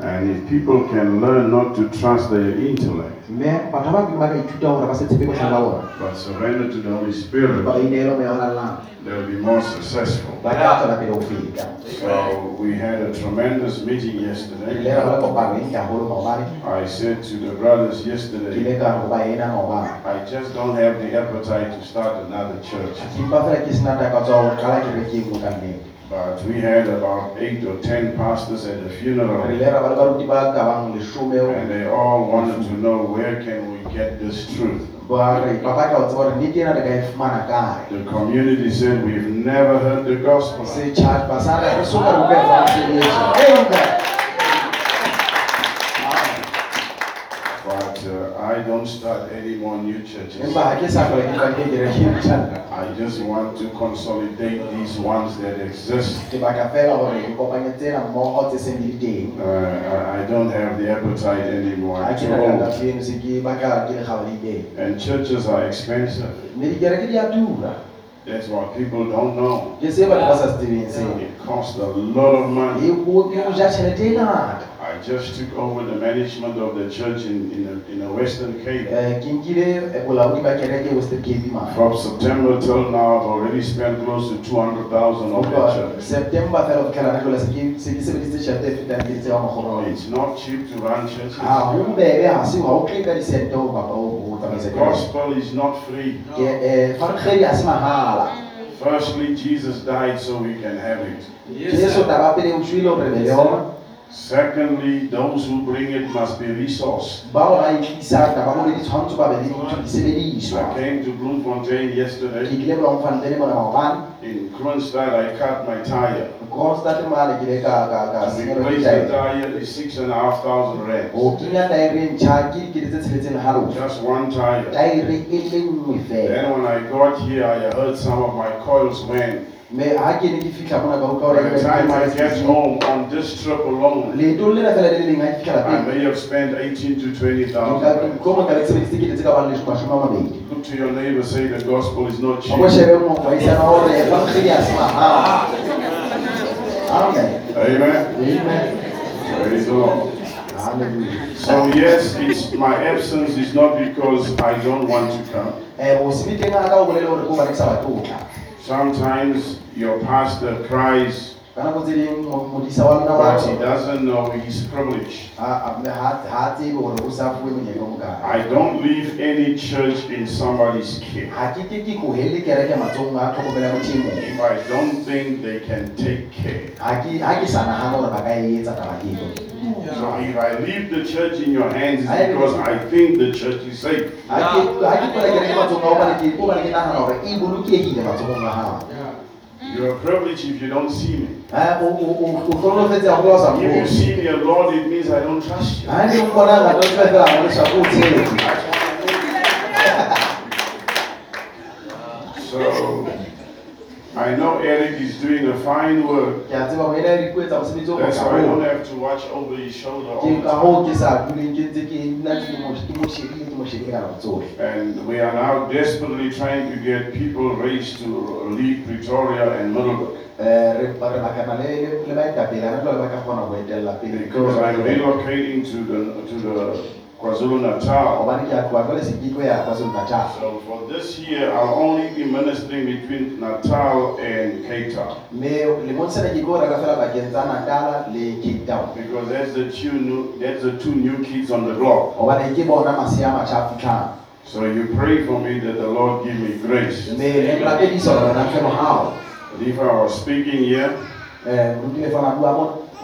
And if people can learn not to trust their intellect, mme batho ba bangwe ba ka ithuta gore ba se tshepe botlhale ba bona. but surrender to the Holy Spirit, ba ineelo moya o lalang they'll be more successful. ba ka tswela pele go feta. So we had a tremendous meeting yesterday. ra ba le kopano nkagolo maobane. I said to the brothers yesterday, ile ka re go ba ena maobane. I just don't have the appetite to start another church. Kimpa fela ke sena takatso ya go qala kereke nngwe ka nnete But we had about eight or ten pastors at the funeral, ile ra ba le baruti ba ka bang lesome and they all wanted to know where can we get this truth. ba re ba batla go tseba gore nnete ena re ka fumana kae The community said we've never heard the gospel. setšhaba ba sa re re soka re utlwa evangelism amen But uh, I don't start any more new churches. empa ga ke sa tlhola ke tla ke kereke ntšha I just want to consolidate these ones that exist. ke batla fela gore ke kopanye tsena mmogo tse seng di le teng Uh, I- don't have the appetite anymore. I'm ke too na old. takatso eno se ke batla ke le And churches are expensive. mme dikereke di a tura That's what people don't know. ke se batho ba sa se It costs a lot of money. Go go ja tšhelete ngata I just took over the management of the church in, in, the, in the Western Cape. ke nkile eh, bolaodi ba kereke e western cape man From September till now, I've already spent close to 200,000 on the church. september fela go fitlhela na tlhola se ke se ke sebedisitse tšhelete fetang ke tseo magolo It's not cheap to run churches. ga go bobebe ga se ga o kry ka disente go kapa o tsamaisa The kereke gospel is not free. ke fankgedi ga se mahala Firstly, Jesus died so we can have it. jesu taba pele o tswile gore be le yona Secondly, those who bring it must be resourced. bao ba tlisang taba mo le ditshwantsho ba be le I came to Bloemfontein yesterday. kile bolongfantene mona maobane In Kroonstad, I cut my tire. To replace the tire is six and a half thousand rand. o kenya taere ntšha ke dikete tse tsheletseng halofo Just one tire. taere le nngwe fela Then when I got here, I heard some of my coils went. Mme ga ke ne ke fitlha mona ka utlwa By the time I get home on this trip alone, leetong lena fela le le leng ga ke I may have spent eighteen to twenty thousand rand. komo ka le sebedisitse kete tse ka bang lesomashome a mabedi Look to your neighbor, say the gospel is not cheap. shebe mo waisana gore fankgedi a se mahala amen Amen. amen Praise the Lord. So yes, it's my absence is not because I don't want to come. Eh, o se biteng a ka o bolele gore ko ba ke sa batle go tla Sometimes your pastor cries, ka nako tse ding mo- modisa wa lona but he doesn't know he's privileged. ga a tsebe gore o sa fuwe monyetla o mokae I don't leave any church in somebody's care if I don't think they can take care. ga ke ga ke sa nagana gore ba ka etsa taba eo So if I leave the church in your hands, it's because I think the church is safe. ga You're privileged if you don't see me. Ah, o o- o- o gololofetse ya gore o sa If you see me Lord, it means I don't trust you. ga ne o bona ga tlo tsela fela mo leswapo o tshetse So I know Eric is doing a fine work. ke a tseba go ena re kuetsa mosebetsi o That's why I don't have to watch over his shoulder all the time. goo ke sa duleng ke ntse ke nna ke mo ke mo shebile ke mo shebile ka nako tsohle And we are now desperately trying to get people raised to leave Pretoria and Middelburg. Eh, Because I'm relocating to the, to the KwaZulu Natal. gobane ke a tloa jale se ke tlo ya kwazulu natal So for this year, I'll only be ministering between Natal and Cape Town. mme lemong sena ke tlo reka fela bakeng tsa natala le cape town Because that's the two new, that's the two new kids on the block. gobane ke bona masea matšha a fitlhang So you pray for me that the Lord give me grace. mme le rapedisa gore wena felo gago But if I was speaking here, eh,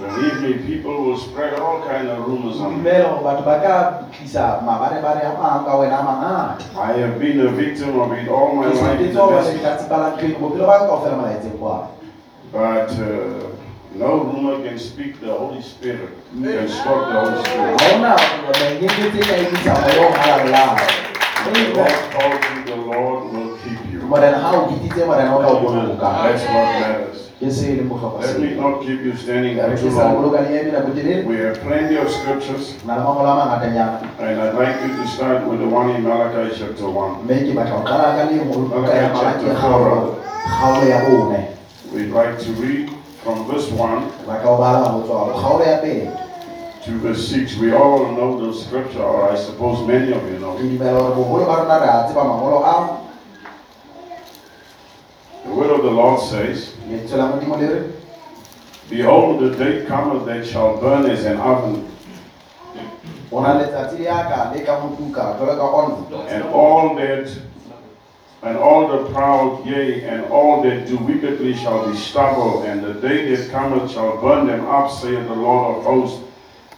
rutile fana bua mo believe me, people will spread all kind of rumors on me. dumele gore batho ba ka tlisa mabarebare a mang ka wena a mangata I have been a victim of it all my life. in sentetse the gore best- ke ka tsipalang tlhwedi bophelo ba ka kao fela molaetseng kwa But uh, no rumor can speak the Holy Spirit. Can stop the Holy Spirit. ga ona maiketse tse ka emisa moyo o galallang When the Lord you, the Lord will keep you. morena ga o bititse morena o ka o boloka That's what matters. Ke se leng botlhokwa Let me not keep you standing too long. boloka le eme nako telele We have plenty of scriptures, na le mangolo a mangatanyana and I'd like you to start with the one in Malachi chapter 1. mme ke batla go qala ka le buka ya malaki kgaolo kgaolo ya bone. We'd like to read from verse 1 ba ka o bala go tswa kgaolo ya pele. to verse 6. We all know the scripture, or I suppose many of you know. ke dumela gore bogolo ba rona re a tseba mangolo a The word of the Lord says, Behold, the day cometh that shall burn as an oven, and all that and all the proud, yea, and all that do wickedly shall be stubble, and the day that cometh shall burn them up, saith the Lord of hosts,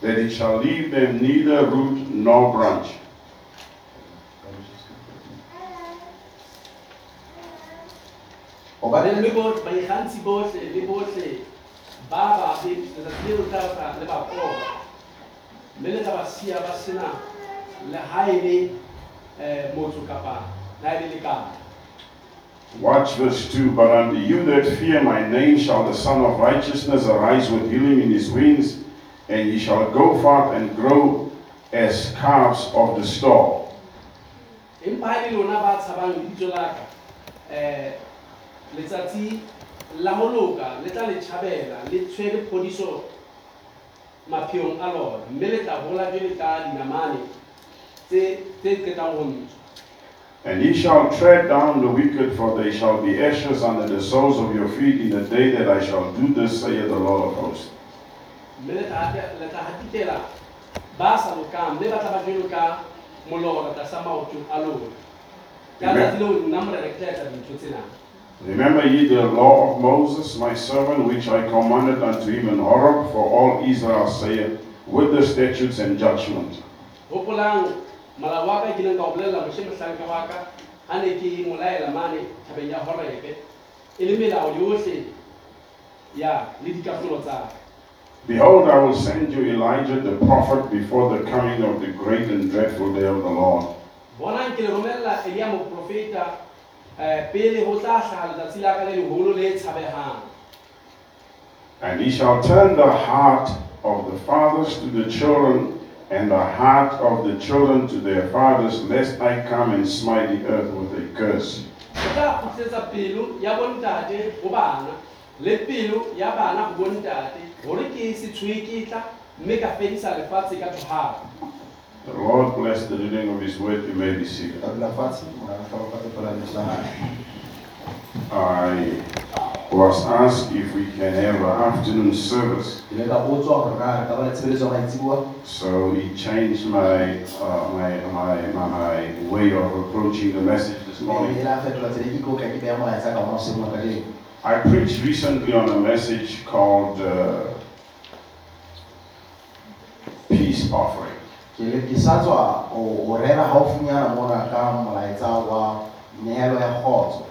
that it shall leave them neither root nor branch. o ba le le bohle baikgantshi bohle le bohle ba babe letsatsi leo tla tla le ba koba mme le tla ba siya ba sena le ha le motho kapa le ha e le lekala Watch verse 2. But unto you that fear my name shall the Sun of Righteousness arise with healing in his wings, and ye shall go forth and grow as calves of the stall. Letsatsi la ho loka le tla le tjhabela le tshwere phodiso mapheong a lona mme le tla hola jwale ka dinamane tse qetang ho ntsho And ye shall tread down the wicked, for they shall be ashes under the soles of your feet in the day that I shall do this, saith the Lord of hosts. mme le tla hate- le tla hatitela ba sa lokang mme ba tla ba jwalo ka molora tlasa maoto a lona ka Amen. Tsatsi leo nna morena ke tla etsa dintho tsena Remember ye the law of Moses, my servant, which I commanded unto him in Horeb for all Israel, saith, with the statutes and judgments. hopolang molao ke ileng ka o bolella moše wa ka a ne ke mo laela mane thabeng ya horebe e le melao yohle ya le dikafolo tsa Behold, I will send you Elijah the prophet before the coming of the great and dreadful day of the Lord. bonang ke le romella elia moprofeta pele ho tla hlaha letsatsi la ka le leholo le tshabehang And he shall turn the heart of the fathers to the children, and the heart of the children to their fathers, lest I come and smite the earth with a curse. O tla kgutlisetsa pelo ya bontate ho bana le pelo ya bana ho bontate hore ke se tshoe ketla mme ka fedisa lefatshe ka thoharo The Lord bless the reading of his word. You may be seated. ka dula fatshe mona ka tlhalofatsa fela lentswe la hae I was asked if we can have an afternoon service, ke ile ka botswa gore na re ka ba le tshebeletso ya maitsiboa so he changed my, uh, my, my, my way of approaching the message this morning. ile a fetola tsela ke iko ka ke beya molaetsa ka ona oseng wa kajeno I preached recently on a message called uh, Peace Offering. Ke le ke sa tswa o o rera gaufinyana mona ka molaetsa wa nehelo ya kgotso.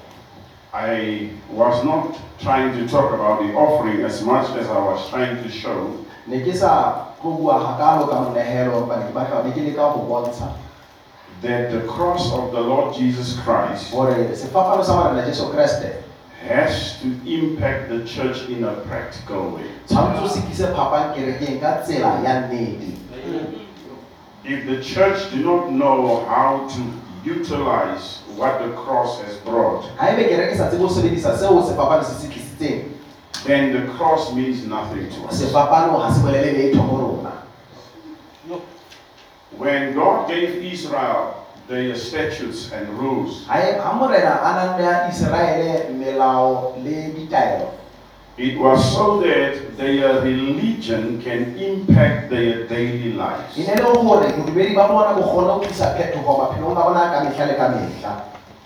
I was not trying to talk about the offering as much as I was trying to show. Ne ke sa tlo bua gakalo ka monehelo empa ke batla ne ke leka go bontsha that the cross of the Lord Jesus Christ gore sefapano sa morena jesu kreste has to impact the church in a practical way. tshwanetse se tlise phapang kerekeng ka tsela ya nnete If the church do not know how to utilize what the cross has brought, ga ebe kereke sa tsebe go sebedisa seo sefapano se se tlisitseng then the cross means nothing to us. sefapano ga se bolele letho go rona When God gave Israel their statutes and rules, it was so that their religion can impact their daily lives. ne le gore bodumedi ba bona bo kgone go tlisa phetogo maphelong a bona ka mehla le ka mehla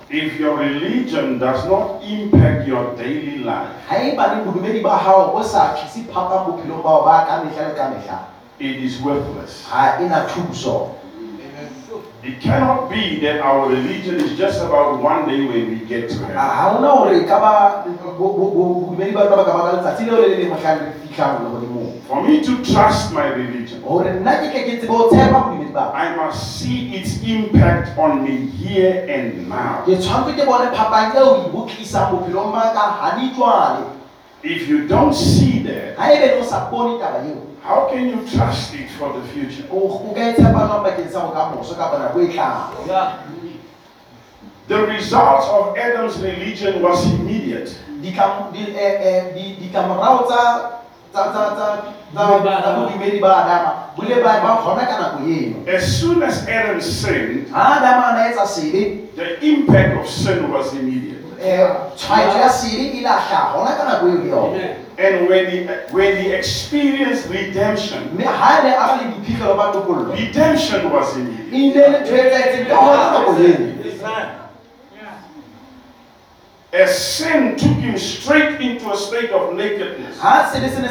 If your religion does not impact your daily life, ga baneng bodumedi ba gago bo sa tlise phapang bophelong bao ba ka mehla le ka mehla it is worthless. ga e na thuso It cannot be that our religion is just about one day when we get to heaven. For me to trust my religion, gore nna ke tle ke tsebe go tshepa bodumedi ba I must see its impact on me here and now. ke tshwanetse ke bone phapang eo bo tlisang bophelong ba ka ga di jwale If you don't see that, ga be o sa bone taba eo how can you trust it for the future? o o ka tshepa jwang bakeng sa bokamoso kapa nako e The result of Adam's religion was immediate. eh, eh, As soon as Adam sinned, ha adama a na etsa sebe the impact of sin was immediate. um tshwaetso ya sebe e ile a hlaga gona ka nako eo ke yone Amen. And when he, when he experienced redemption, mme ha ne a ba le diphihlelo redemption was immediate. ile le ntho etsahetseng ka gona nako sin took him straight into a state of nakedness, sebe se ne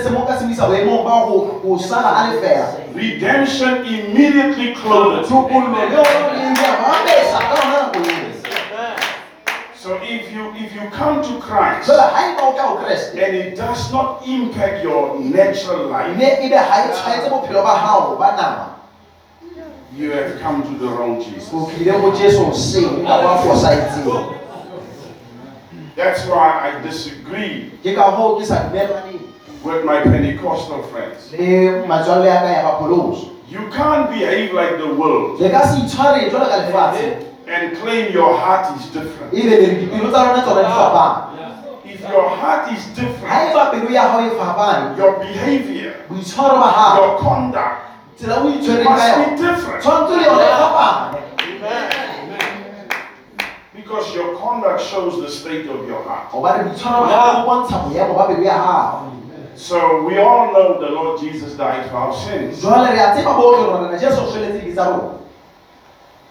So if you if you come to Christ jwale ha eba o ka ho kreste and it does not impact your natural life, mme ebe ha tshwaetse bophelo ba hao ba nama. you have come to the wrong Jesus. o tlile go jesu seng ka ba fosahetseng That's why I disagree ke ka hoo ke sa dumellaneng. with my Pentecostal friends. le matswalle ya ka ya bapoloso You can't behave like the world le ka se itshware jwalo ka lefatshe and claim your heart is different. ebe le re dipelo tsa rona tsona di If your heart is different, eba pelo ya hao your behavior, boitshwaro ba hao your conduct tsela o itshwereng ka must be different. tshwanetse le yona fapane Because your conduct shows the state of your heart. gobane boitshwaro ba hao bo bontsha boemo ba pelo ya hao So we all know the Lord Jesus died for our sins.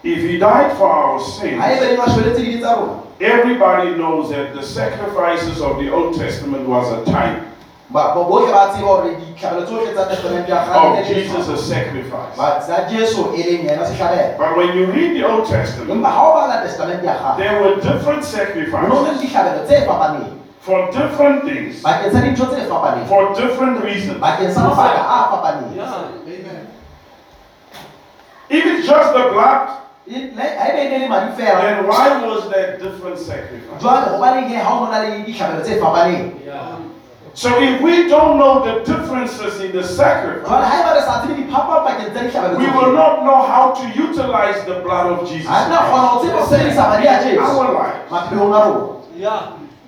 If he died for our sins, ebe le ba shweletse dibe tsa rona. everybody knows that the sacrifices of the Old Testament was a type ba bo- bohle ba tseba gore ditlhabelo tsohle tsa testamente ya of kgale ne di- Jesus' a sacrifice. ba tsa jesu leng But when you read the Old Testament, empa ha o bala testamente ya kgale there were different ho no le sacrifices ditlhabelo tse fapaneng. for different things, bakeng sa dintho tse fapaneng. for different reasons. bakeng sa mabaka a fapaneng. If it's just the blood, Le- ha ebe ne le madi fela then why was there different sacrifice? jwale hobaneng he ha o na le ditlhabelo tse fapaneng. So if we don't know the differences in the sacrifice, jwale ha eba re sa tsebe diphapang bakeng tsa ditlhabelo we will not know how to utilize the blood of Jesus ha na kgona ho tseba ho sebedisa madi a in jesu our lives. maphelong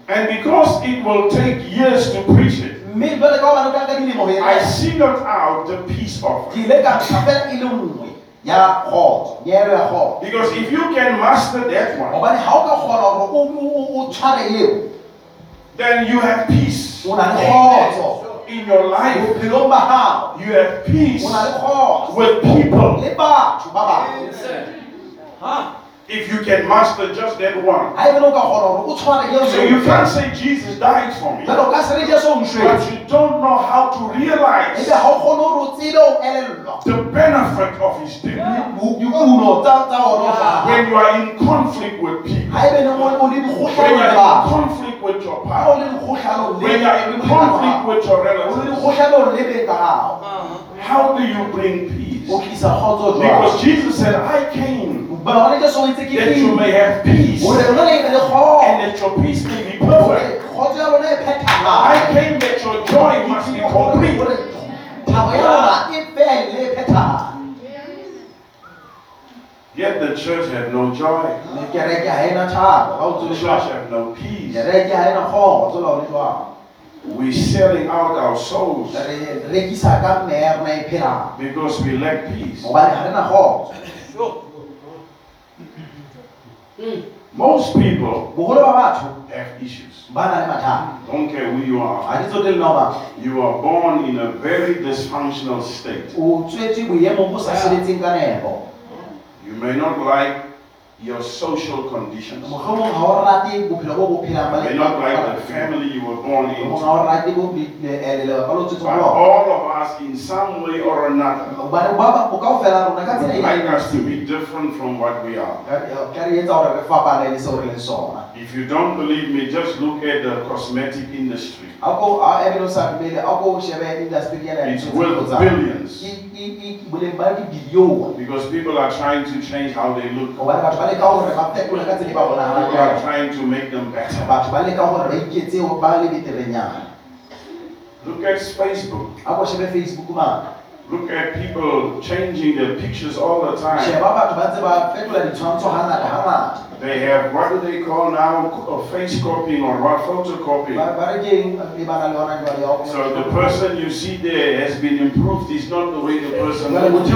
And because it will take years to preach it, mme jwale ka hobane o ka nka dilemo ho I singled out the peace ke offering. Ile ka ntsha fela le ya kgotso nyehelo ya kgotso Because if you can master that one, oh, hobane ha o ka kgona hore o- o o- o tshware eo then you have peace. O na le kgotso in your life. bophelong ba hao. You have peace o na le kgotso with people. le batho ba bang If you can master just that one. ha ebe ne o ka kgona hore o tshware eo So you can't say Jesus died for me, jwale o ka se re jesu o but you don't know how to realize ebe ha o kgone hore o tsebe o elellwa. the benefit of his death. Di- dikuno tsa tsa ona ho. When you are in conflict with people, ha ebe ne o o le when you are in conflict with your partner, le dikgohlano le when you are in conflict with your relatives, dikgohlano le beng ka hao. How do you bring peace? o tlisa kgotso Because Jesus said, I came ba gone jesu o itse that you may have peace hore lona le ebe le and that your peace may be perfect. kgotso ya lona I came that your joy must be complete. Hore thabo ya lona felle phethahale Yet the church had no joy. mme kereke ha ena thabo ha o The church had no peace. kereke ha ena kgotso la o le jwang We're selling out our souls re rekisa ka mme ya rona phelang because we lack peace. Hobane ha re na kgotso Most people boholo ba batho have issues. Don't care who you are. ha di tsote le noma You are born in a very dysfunctional state. o tswetswe boemong bo sa sebetseng ka nepo You may not like your social conditions. You mohlomong ha o rate bophelo bo bo phelang ba may not like the family you were born into. ha o rate bo le- eh, tswetswe But all of us, in some way or another, hobane ba ba o kaofela rona ka tsela like us to be different from what we are. Ka re etsa hore re fapane le seo re leng sona If you don't believe me, just look at the cosmetic industry. a ko a ebe no sa dumele a ko shebe industry ena ya It's worth billions because people are trying to change how they look. hobane batho ba leka hore ba fetole ka tsela ba bonahalang People are trying to make them better. batho ba leka hore ba iketse ba le beterenyana Look at Facebook. A ko shebe facebook mane Look at people changing their pictures all the time. sheba batho ba ntse ba fetola ditshwantsho hangata hangata They have what do they call now uh, face copying or what photocopying. ba ba re keng ba na le yona jwale ya ho- So the person you see there has been improved. He's not the way the person jwale looks.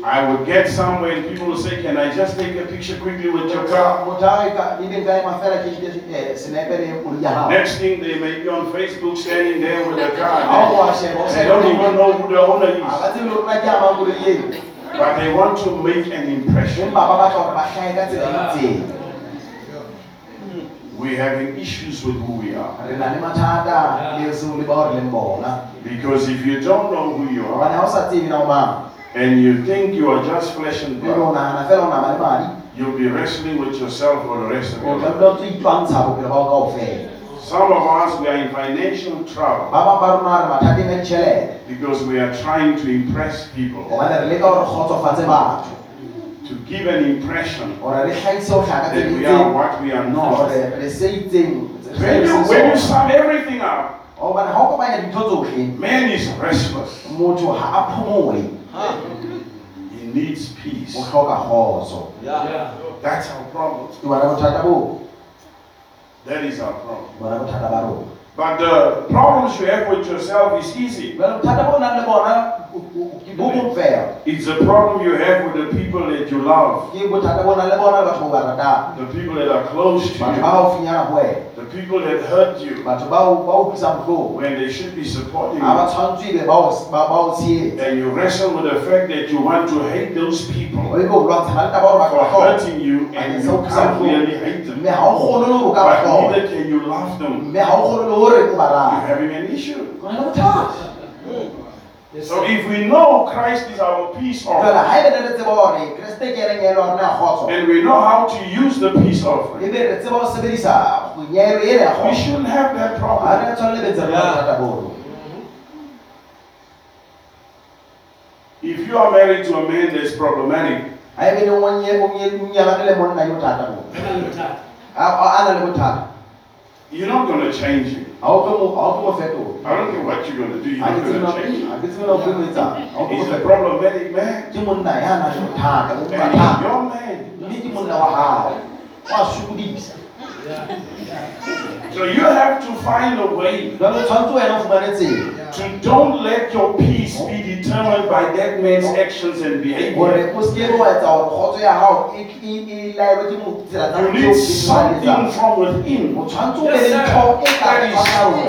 Motho o mong moo ha ke ke ha jwalo o sa hlabolositswe a hlabolositswe I would get somewhere and people will say, Can I just take a picture quickly with your car? motho a ka ebe nka ema fela ke shile eh, senepe le koloi ya hao Next thing they may be on Facebook standing there with a car. They don't even know who the owner is. ba tsebe hore na ke a mang koloi eo But they want to make an impression. empa ba batla hore ba hlahe ka tsela itseng We're having issues with who we are. re na le mathata le seo le bao re leng bona Because if you don't know who you are ha o sa tsebe na o mang and you think you are just flesh and blood, nahana fela o nama le madi you'll be wrestling with yourself for the rest of your life. tlamehile o tlo itwantsha bophelo ba o kaofela Some of us, we are in financial trouble ba bang ba rona re mathateng a ditjhelete because we are trying to impress people, hobane re leka hore re kgotsofatse batho to give an impression hore re hlahise ho hlaka tse that we are what we are not. hore re se When you, when you sum everything up, hobane ha o kopanya dintho tsohle man is restless. Motho ha a phomole He needs peace. o Yeah. That's our problem. ke bona That is our problem. ke bona bothata ba rona But the problems you have with yourself is easy. jwale bothata bo o nang le bona o- o- ke bo bong fela It's a problem you have with the people that you love, ke bothata bo o nang le bona le batho bao ba ratang the people that are close to you, haufinyana ho wena the people that hurt you. Batho bao ba utlwisang bohloko when they should be supporting ha ba you. ba o- ba ba o tshehetsa And you wrestle with the fact that you want to hate those people ebe o lwantshana le taba hore batho for hurting you and you can't really hate them. mme ha o kgone le o ka ba But neither can you love them. mme ha o kgone le hore o ba You're having an issue. o na le bothata So if we know Christ is our peace offering, ha ebe ne re tseba hore kreste ke rengelo rona ya kgotso. and we know how to use the peace offering, ebe re tseba ho sebedisa nyero ena ya we shouldn't have that problem. re tshwanele betse re If you are married to a man that's problematic, ha ebe le ngwanye o nye le monna yo thata bo Re le bothata. a a- a na le bothata you're not going to change him. ha o tlo mo ha o tlo mo fetola I don't care what you're going to do, you're not going to change him. ha ke tsebe na o tlo mo etsang ha o tlo mo He's a problematic man. ke monna ya nang le bothata o And he's your man. Mme ke monna wa hao wa sokodisa Yeah. So you have to find a way jwale tshwanetse wena o to don't let your peace be determined by that man's actions and behavior. hore o seke wa etsa hore kgotso ya hao laelwe ke mo tsela tsa You need eo ke di something from within o tshwanetse o be Yes, le sir. ntho ka that is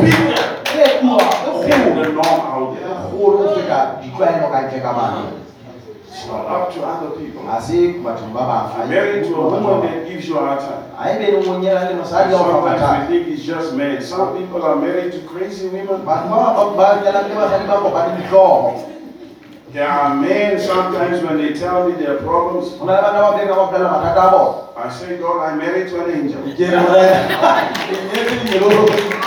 bigger than the norm out there. Up to other people. ha se bathong ba bang e- Married to a woman that gives you a hard time. ha ebe le monyela le mosadi ya o fa Sometimes we think it's just men. Some people are married to crazy women. batho ba bang ba nyelang le basadi ba kopane ditlhogo There are men sometimes when they tell me their problems, ho na le bana ba beng ka ba bolela mathata a bona I say, God, I'm married to an angel. ke re hore ke nyetse dinyolong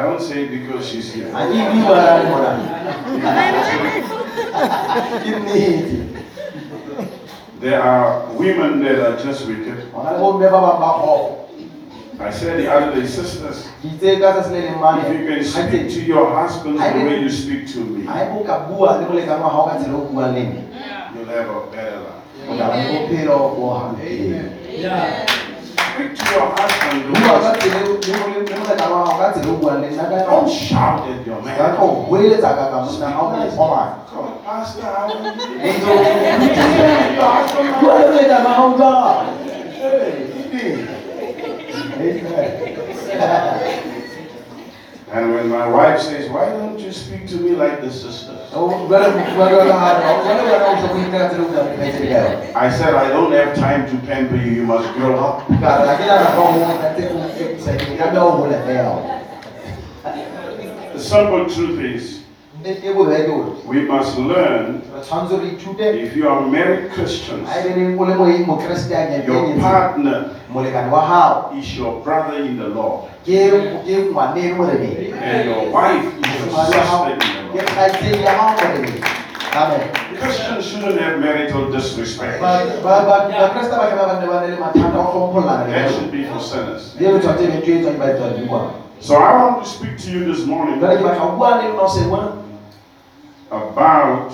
I don't say it because she's here. ha ke bua le mona ke nnete There are women that are just wicked. ho na le bomme ba bang ba kgofo I said the other day, sisters, ke itse ka tsatsi le if you can speak to your husband the way you speak to me, ha ebe o ka bua le molekane wa hao ka tsela o buang le nna you'll have a better life. o tla ba le bophelo bo hantleng Yeah. speak to your husband. Don't shout at your man. Come, Pastor, And when my wife says, Why don't you speak to me like the sisters? jwale bua ka hare jwale wena o hlokometse ka tsela o buang le phetse le yona I said, I don't have time to pamper you. You must grow up. ka re ha ke na nako ho ka tse o fetisa ke ka bea o hole The simple truth is, we must learn re tshwanetse re ithute if you are married Christians, ha ebe leng o le mo- mokreste a nyetseng your partner molekane wa hao. is your brother in the Lord, ke ke ngwaneno moreneng and your wife is your mosadi wa hao sister in the Lord. kgaitsedi ya hao moreneng amen. Christians shouldn't have marital disrespect. That should be for sinners. Le batho ba tse beng tse etswang ke ba etswang di buang. So I want to speak to you this morning about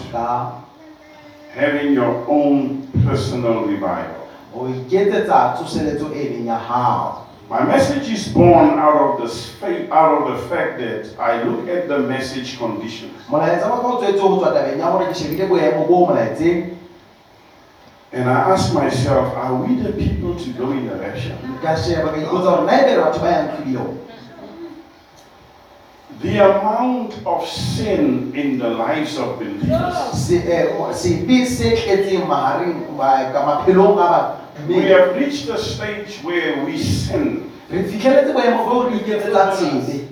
having your own personal revival. ho iketsetsa tsoseletso leng ya hao. My message is born out of the out of the fact that I look at the message conditions Molaetsa wa ka o tswetse ho tswa tabeng ya hore ke shebile boemo bo and I ask myself, are we the people to go in the rapture? ka sheba ka ipotsa hore na ebe re batho ba yang tlhilong. The amount of sin in the lives of believers. Se sepe se tletseng mahareng ba- ka maphelong a We have reached a stage where we sin re fitlheletse boemo bo re iketsetsa tsebe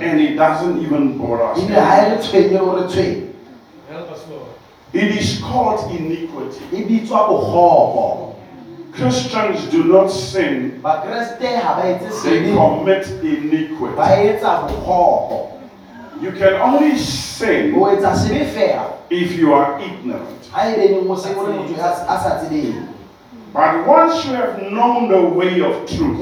and it doesn't even bother us. ebile ha le tshwenye le hore tshwenye Help. It is called iniquity. Christians do not sin, they commit iniquity. You can only sin o etsa sebe fela. if you are ignorant. ha beneng o se o le motho a a sa tsebeng. But once you have known the way of truth,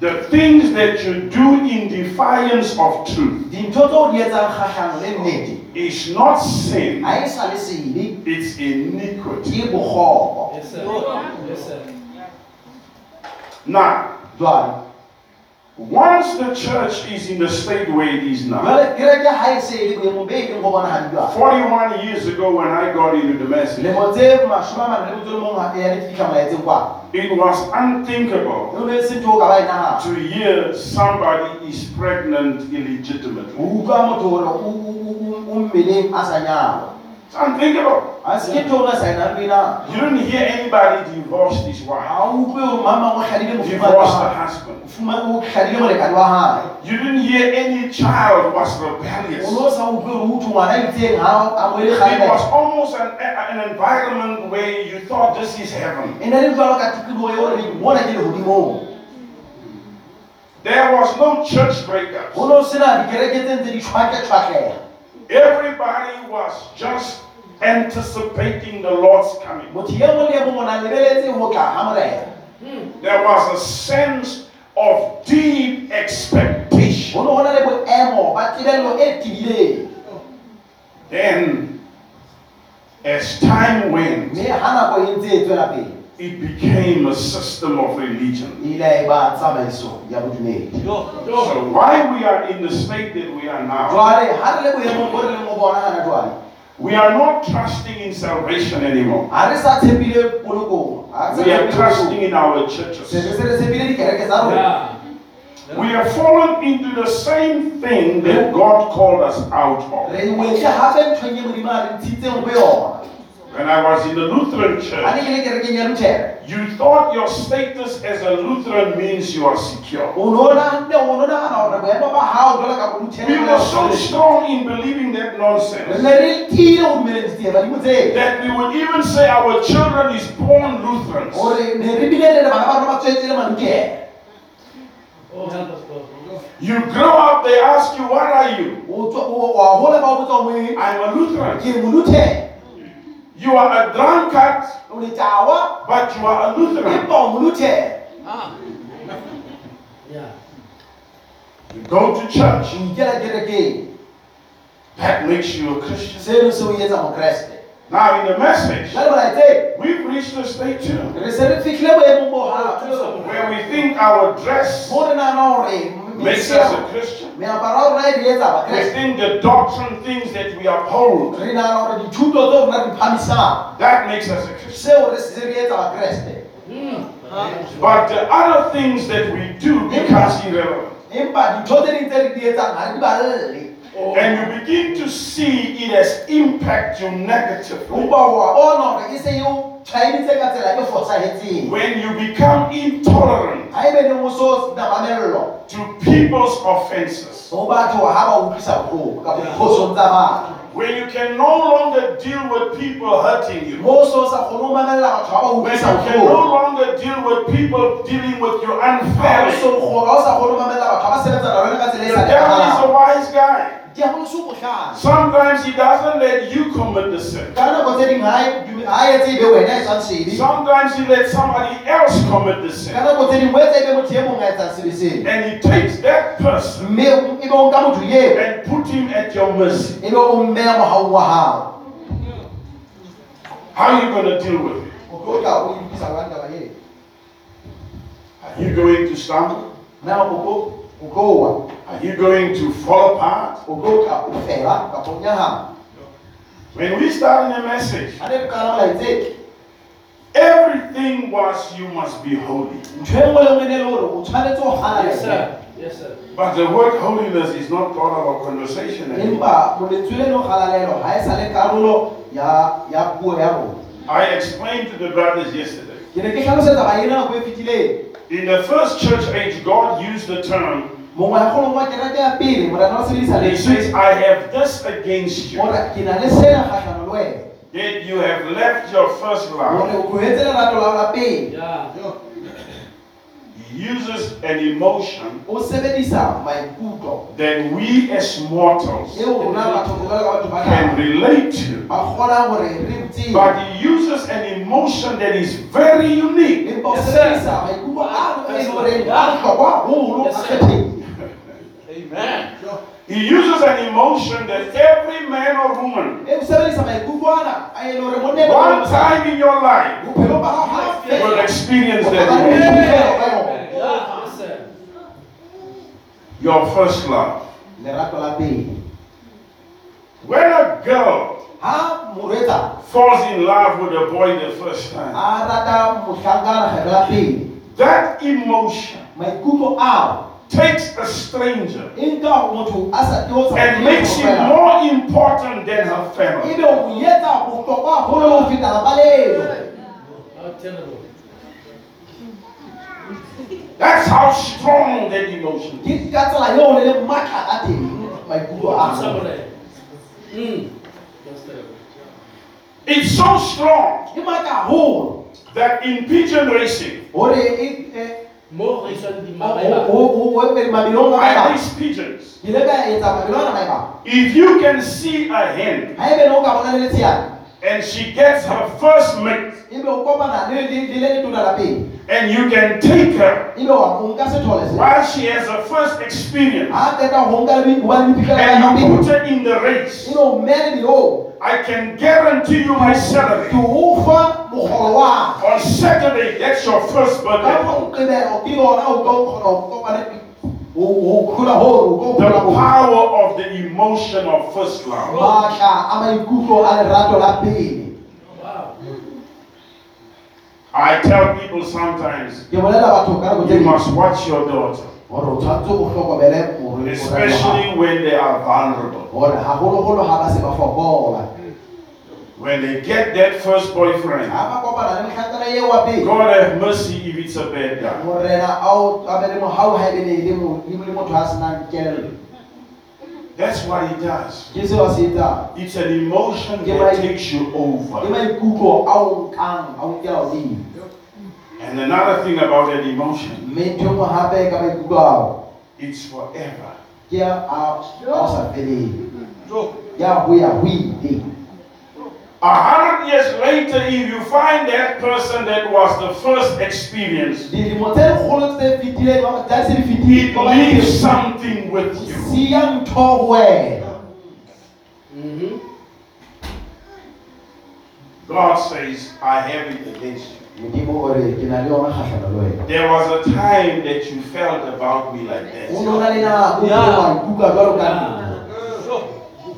empa ha o se ile wa tseba tsela ya nnete the things that you do in defiance of truth dintho tseo di etsang kgahlano le nnete is not sin, ha sa le sebe it's iniquity. ke Yes, sir. Yes, sir. Now, jwale once the church is in the state where it is now, jwale kereke ha e se e le boemong be e leng go bonahala jwale. 41 years ago when I got into the message, lemo tse mashome a mane le motso o le mong ha- ya di fihla molaetseng kwa. it was unthinkable ne se ntho o ka ba nahana. to hear somebody is pregnant illegitimately. Unthinkable. a se ke ntho o na sa e nang le na You don't hear anybody divorced his wife, ha o utlwe hore mang mang o hladile mofumane wa divorced the husband. Mofumane molekane wa hae You didn't hear any child was rebellious. no sa utlwe hore ngwana itseng ha a mo ele It was almost an, an environment where you thought this is heaven. e ne le jwalo ka tikoloho eo re mona ke lehodimong There was no church breakups. no sena dikereke tse ntse di tshwake-tshwakleha Everybody was just anticipating the Lord's coming. motho mong le mong o na lebeletse ho tla ha morena hmm. There was a sense of deep expectation. ho ne ho na le boemo ba tebello Then, as time went, mme ha nako ntse tswela pele it became a system of religion. ile ya ba tsamaiso ya bodumedi So, why we are in the state that we are now, jwale ha re le boemong bo re leng ho bona hana jwale we are not trusting in salvation anymore. ha re sa tshepile polokong ha re We are tshepile trusting in our churches. re se re tshepile dikereke tsa rona Yeah. We have fallen into the same thing that God called us out of. Re wetle hape nthong modimo a re ntshitseng ho yona When I was in the Lutheran church, ne ke le kerekeng ya luthere you thought your status as a Lutheran means you are secure. o no nahane o no nahana hore boemo ba hao jwalo ka We were so strong in believing that nonsense ne re tiile ho dumeleng ditsie badimo tseo that we would even say our children is born Lutherans. hore ne re bilele le bana ba rona ba tswetse le maluthere Oh, help us, Lord. You grow up, they ask you, What are you? o tswa- o- wa hola ba o botsa hore I'm a Lutheran. Ke moluthere You are a drunkard, o le tawa but you are a Lutheran. empa o moluthere Yeah. You go to church, o ikela kerekeng that makes you a Christian. seno se o etsa mokreste Now, in the message, jale molaetseng we've reached a state too. Re se re fihlile boemong bo hape where we think our dress mo re nahana hore makes us a Christian. meaparo ya rona re etsa We bakreste think the doctrine, things that we uphold, re nahana hore dithuto tseo rona di that makes us a Christian. seo re se re etsa hmm. But the other things that we do becomes irrelevant. empa dintho tse ding tse re di etsang ha re di balle. Oh. And you begin to see it as impact you negatively. Empa wa bona hore se eo tshwaeditse ka tsela fosahetseng When you become intolerant ha ebe neng o so na mamello to people's offenses. ho batho ha ba utlwisa bohloko kapa diphosong tsa batho When you can no longer deal with people hurting you. mo so sa kgone ho mamella batho ba ba When you can no longer deal with people dealing with you unfairly. so kgona ha o sa kgone ho mamella batho ha ba sebetsana le wena ka tsela The devil is a wise guy. diabolo se o bohlale Sometimes he doesn't let you commit the sin. ka nako tse ding ha dumi- ha etse ebe wena tswang sedi Sometimes he lets somebody else commit the sin. nako tse ding o etse ebe motho mong a etsang sebe seno And he takes that person mme ebe o nka and put him at your mercy. Ebe o mmeya mohaong wa hao How are you going to deal with it? o tlo tla o lokisa jwang taba eo Are you going to stumble? na o tlo o tlo wa Are you going to fall apart? o tlo tla o fela kapa o nyahama When we started the message, ha ne re qala molaetseng everything was you must be holy. ntho nngwe le nngwe ne le hore o tshwanetse ho hana Yes, sir. Yes, sir. But the word holiness is not part of our conversation anymore. empa molentswe le no galalelo ha sa le karolo ya ya puo ya rona I explained to the brothers yesterday. ke ne ke tlhalosetsa baena nako fetileng In the first church age, God used the term, mongwe ya kgolong wa kereke ya pele morena o sebedisa He says, I have this against you, hore ke na le sena kgahlano le wena that you have left your first love. o tlohetse lerato la hao la pele Yeah. He uses an emotion o sebedisa maikutlo that we as mortals eo rona batho jwalo ka batho ba can tlhaho relate to. ba kgonang hore re tsebe But he uses an emotion that is very unique. empa o Yes, sir. sebedisa maikutlo a leng a bohlokwa haholo a Yes, sir. kgetheng Amen. He uses an emotion that every man or woman, o sebedisa maikutlo ana a leng hore monna one time in your life, bophelo ba hao ha will experience that emotion. boiphihlelo ka yona. Yeah. Yes, sir. Your first love. lerato la pele When a girl falls in love with a boy the first time, a rata mohlankana kgetlo la pele that emotion takes a stranger nka motho a sa and makes him more important than her family. ebe o mo etsa bohlokwa haholo le ho feta lapa leno How terrible. That's how strong that emotion is. ke ka tsela eo le le matla ka teng maikutlo a Do somebody. That's terrible. It's so strong that in pigeon racing, hore Mo re isang di o- mabaeba. o- o- o emele mabelong a I maeba race pigeons. ke ile ka etsa mabelong ana maeba If you can see a hen ha ebe ne o ka bona le letsheyana and she gets her first mate, and you can take her. Ebe wa mo nka sethole se. While she has her first experience, ha qeta ho nka le ho ba le diphihlelo ka and you put her in the race, ebe o mmeya lebelong I can guarantee you my salary. o fa mogolo On Saturday, that's your first birthday. moqebelo ke yona o tlo kgona ho kopana o o kgola hore o tlo The power of the emotion of first love. matla a maikutlo a lerato la pele Wow. I tell people sometimes, ke bolela batho ka nako tse you must watch your daughter, hore o tshwanetse o hlokomele hore especially when they are vulnerable. hore haholoholo ha ba se ba fokola When they get that first boyfriend, ha ba kopana le mohlankana eo wa pele God have mercy if it's a bad guy. morena ao a be le mohau ha ebe ne le mo- le motho a senang kelello That's what he does. ke seo a It's an emotion that takes you over. And another thing about that emotion, mme ntho nngwe hape ka maikutlo ao it's forever. a a a o sa feleng ya ho ya ho ile A hundred years later, if you find that person that was the first experience, dilemo tse lekgolo tse fetileng ba- tsa se di fetile it leaves something with you. siya ntho ho wena Mhm. God says, I have it against you. Modimo hore ke na le yona kgahlano le wena There was a time that you felt about me like o no that, na le nako Yeah. eo wa ikutlwa jwalo ka nna Yeah.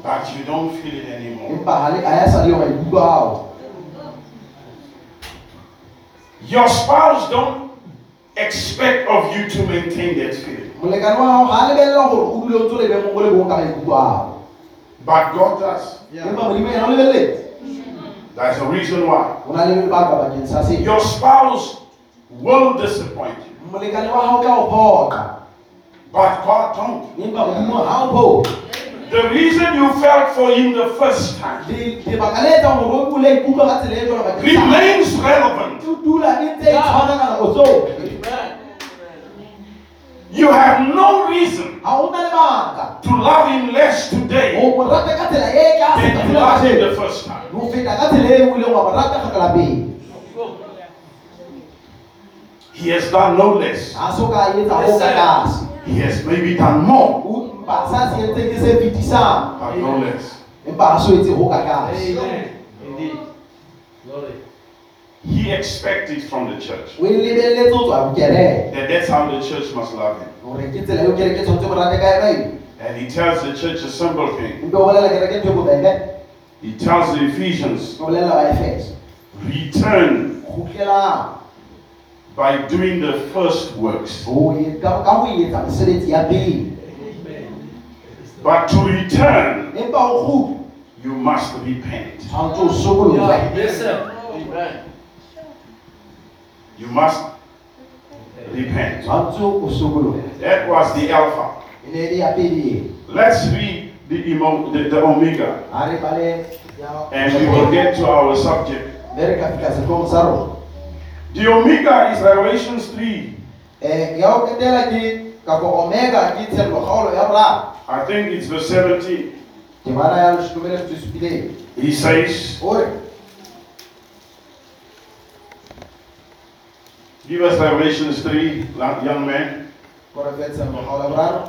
but you don't feel it anymore. empa ha le- ha ya sa le yo maikutlo ao Your spouse don't expect of you to maintain that feeling, molekane wa hao ha a lebella hore o dule o ntso lebe mong o le bong ka maikutlo ao but God does. empa modimo yena o lebelletse That's the reason why. ho na le lebaka bakeng sa se Your spouse will disappoint you, molekane wa hao tla o phoqa but God don't. empa modimo ha o phoqa The reason you felt for him the first time Le- lebaka le etsang hore o bule ikutlwa ka tsela jwalo bakeng sa hae, remains relevant. e dula e ntse e tshwana ka nako tsohle Amen. You have no reason ha o na lebaka to love him less today oh, o mo rata ka tsela tlase than you tsela loved him the first time. ho feta ka tsela o ileng wa mo rata ka tsela pele He has done no less. ha so ka etsa ho Yes, ka sir. tlase He has maybe done more, empa sa se entseng ke se fetisang but no less. empa ha so etse ho ka tlase Amen. Indeed. Glory. He expected from the church o lebelletse ho tswa bokereke that that's how the church must love him. hore ke tsela eo kereke tshwanetse mo rate ka yona eo And he tells the church a simple thing. empe o bolela kereke ntho bobebe He tells the Ephesians, o bolela ba efeso return by doing the first works. ho ka ka ho etsa mesebetsi ya pele Amen. But to return, empa ho kgutla you must repent. tshwanetse o sokoloha Yeah. Yes, sir. Amen. You must repent. tshwanetse o sokoloha That was the Alpha. ne le ya pele Let's read the, emo- the, the Omega ha re bale ya and we will get to our subject. mme re ka fihla sehlong sa The Omega is Revelations 3. um ya ho qetela ke kapo omega ke tshello kgaolo ya boraro I think it's verse 17. He bana ya leshome le metso e supileng He says, o re Give us Revelations 3, young man. ko re fe tshello kgaolo ya boraro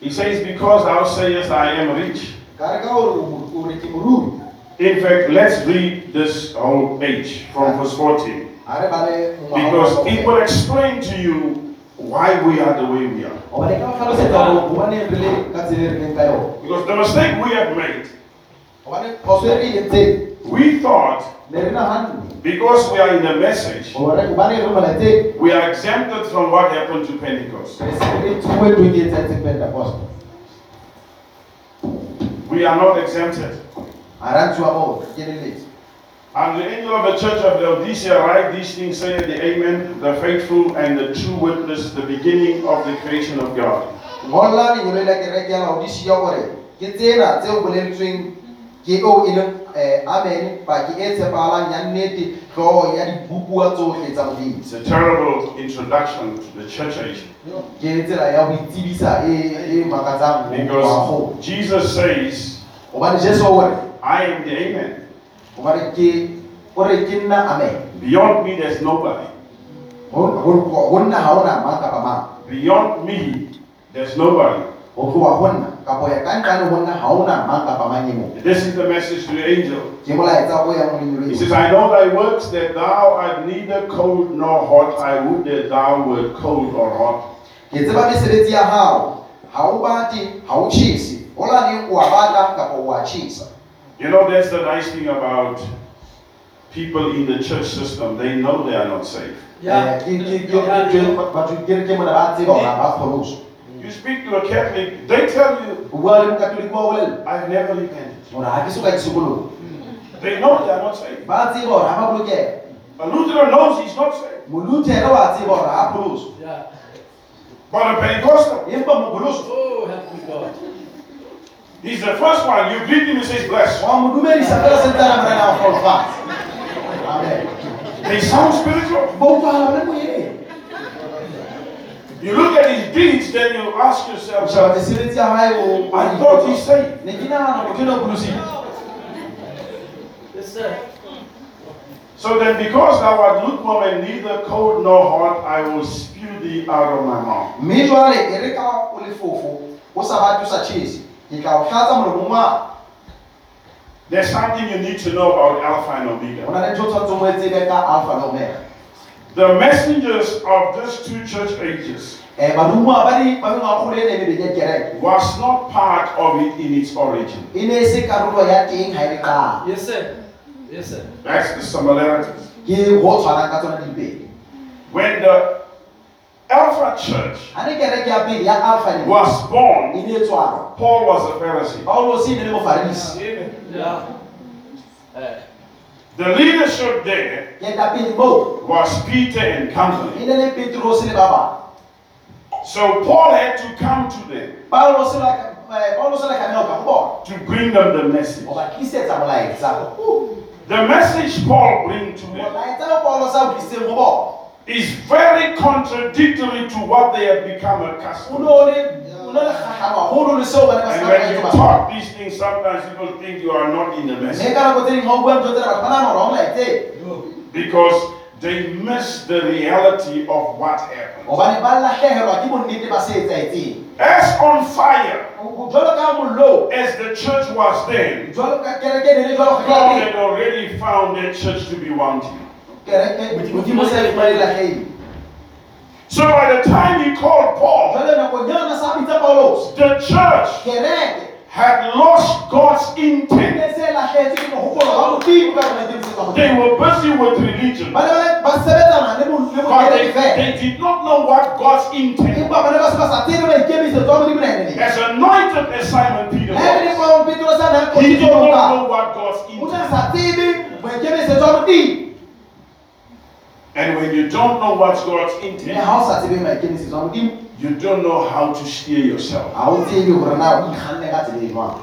He says, Because thou sayest, I am rich. ka re ka hore o o re ke morui In fact, let's read this whole page from verse 14. ha re bale Because it will explain to you why we are the way we are. hobane ka hlalosetsa hore hobaneng re le ka tsela re leng ka yona Because the mistake we have made, hobane phoso re entseng we thought ne re nahanne because we are in the message, hore hobaneng re molatseng we are exempted from what happened to Pentecost. re se re tsuwe ntho etsahetseng pentecost We are not exempted. ha ra ntshiwa moo re keneletse And the angel of the church of Laodicea write these things, saying, The Amen, the faithful and the true witness, the beginning of the creation of God. ngolla lenyolo la kereke ya laodisia gore ke tsena tseo boleditsweng ke eo e leng um amen paki e tshepahalang ya nnete tlhogo ya dibupuwa tsohle tsa modimo It's a terrible introduction to the church age ke tsela ya ho itsebisa e e makatsang because go Jesus says, hobane jesu o re I am the Amen. hobane ke o re ke nna amen Beyond me, there's nobody. Ho- ho ho nna ha ona mang kapa mang Beyond me, there's nobody. Ho tloha ho nna kapo ya ka nqane ho nna ha ona mang kapa mang e mong This is the message to the angel. ke molaetsa o yang He says, I know thy works, that thou art neither cold nor hot. I would that thou wert cold or hot. ke tseba mesebetsi ya hao ha o bate ha o tjhese ho la neng o a bata kapa o a tjhesa You know, that's the nice thing about people in the church system. They know they are not safe Eh, ke You speak to a Catholic, they tell you, o bua le mokatoliki ba o I've never repented. hore ha ke soka ke sekoloha They know they are not saved. ba tseba hore ha ba bolokeha A Lutheran knows he's not saved. moluthere wa tseba hore ha kgoloswa Yeah. But a Pentecostal, empa mogoloswa Oh, help me God. he's the first one. You greet him, he says, bless. wa mo dumedisa fela sentana morena wa kgolofats amen They sound spiritual. ba utlwahala le moyeng You look at his deeds, then you ask yourself, sheba mesebetsi ya hae o I thought he's saved. ne ke nahana motho ena o kolosile Yes, sir. So then, because thou art lukewarm and neither cold nor hot, I will spew thee out of my mouth. mme jwale re ka o le fofo o sa bate o sa tjhese ke tla o tlatsa molomong wa There's something you need to know about Alpha and ho Omega. The messengers of these two church ages um badumuwa ba di- ba mengwakgolo ena e mebedi ya kereke was not part of it in its origin. ne se karolo ya teng ha le qala Yes, sir. Yes, sir. That's the similarities. ke ho tshwanang ka When the Alpha church ha ne kereke ya pele ya alpha ne was born, ne tswalwa Paul was a Pharisee. paulos e ne le mofarisi Yeah. The leadership there was Peter and company. ne le petros le ba bang So Paul had to come to them eh, paulo o le kgamela ka to bring them the message. tlisetsa molaetsa The message Paul brings to them molaetsa o paulo sa o tlisitseng go bona is very contradictory to what they have become accustomed to. And when you talk these things, sometimes people think you are not in the message because they miss the reality of what happened. As on fire as the church was then, God had already found that church to be wanting. kereke modimo se le fumane latlheile So by the time he called Paul, jale nakong yana sa bitsa paulos the church had lost God's intent. e se latlhetse ke mogopolo wa modimo ka go maikemisetsa modimo They were busy with religion, ba ne ba le- ba sebetsana le mo- le but they, they did not know what God's intent empa ba ne ba se ba sa tsebe maikemisetso a modimo naeneleng As anointed as Simon Peter ga ebe le was, kwa petro sa nang he did not know what God's intent. sa tsebe maikemisetso a modimo And when you don't know what God's intent, ga o sa tsebe maikemisetso a modimo you don't know how to steer yourself. ga o tsebe gore na o ikganne ka tsela jwang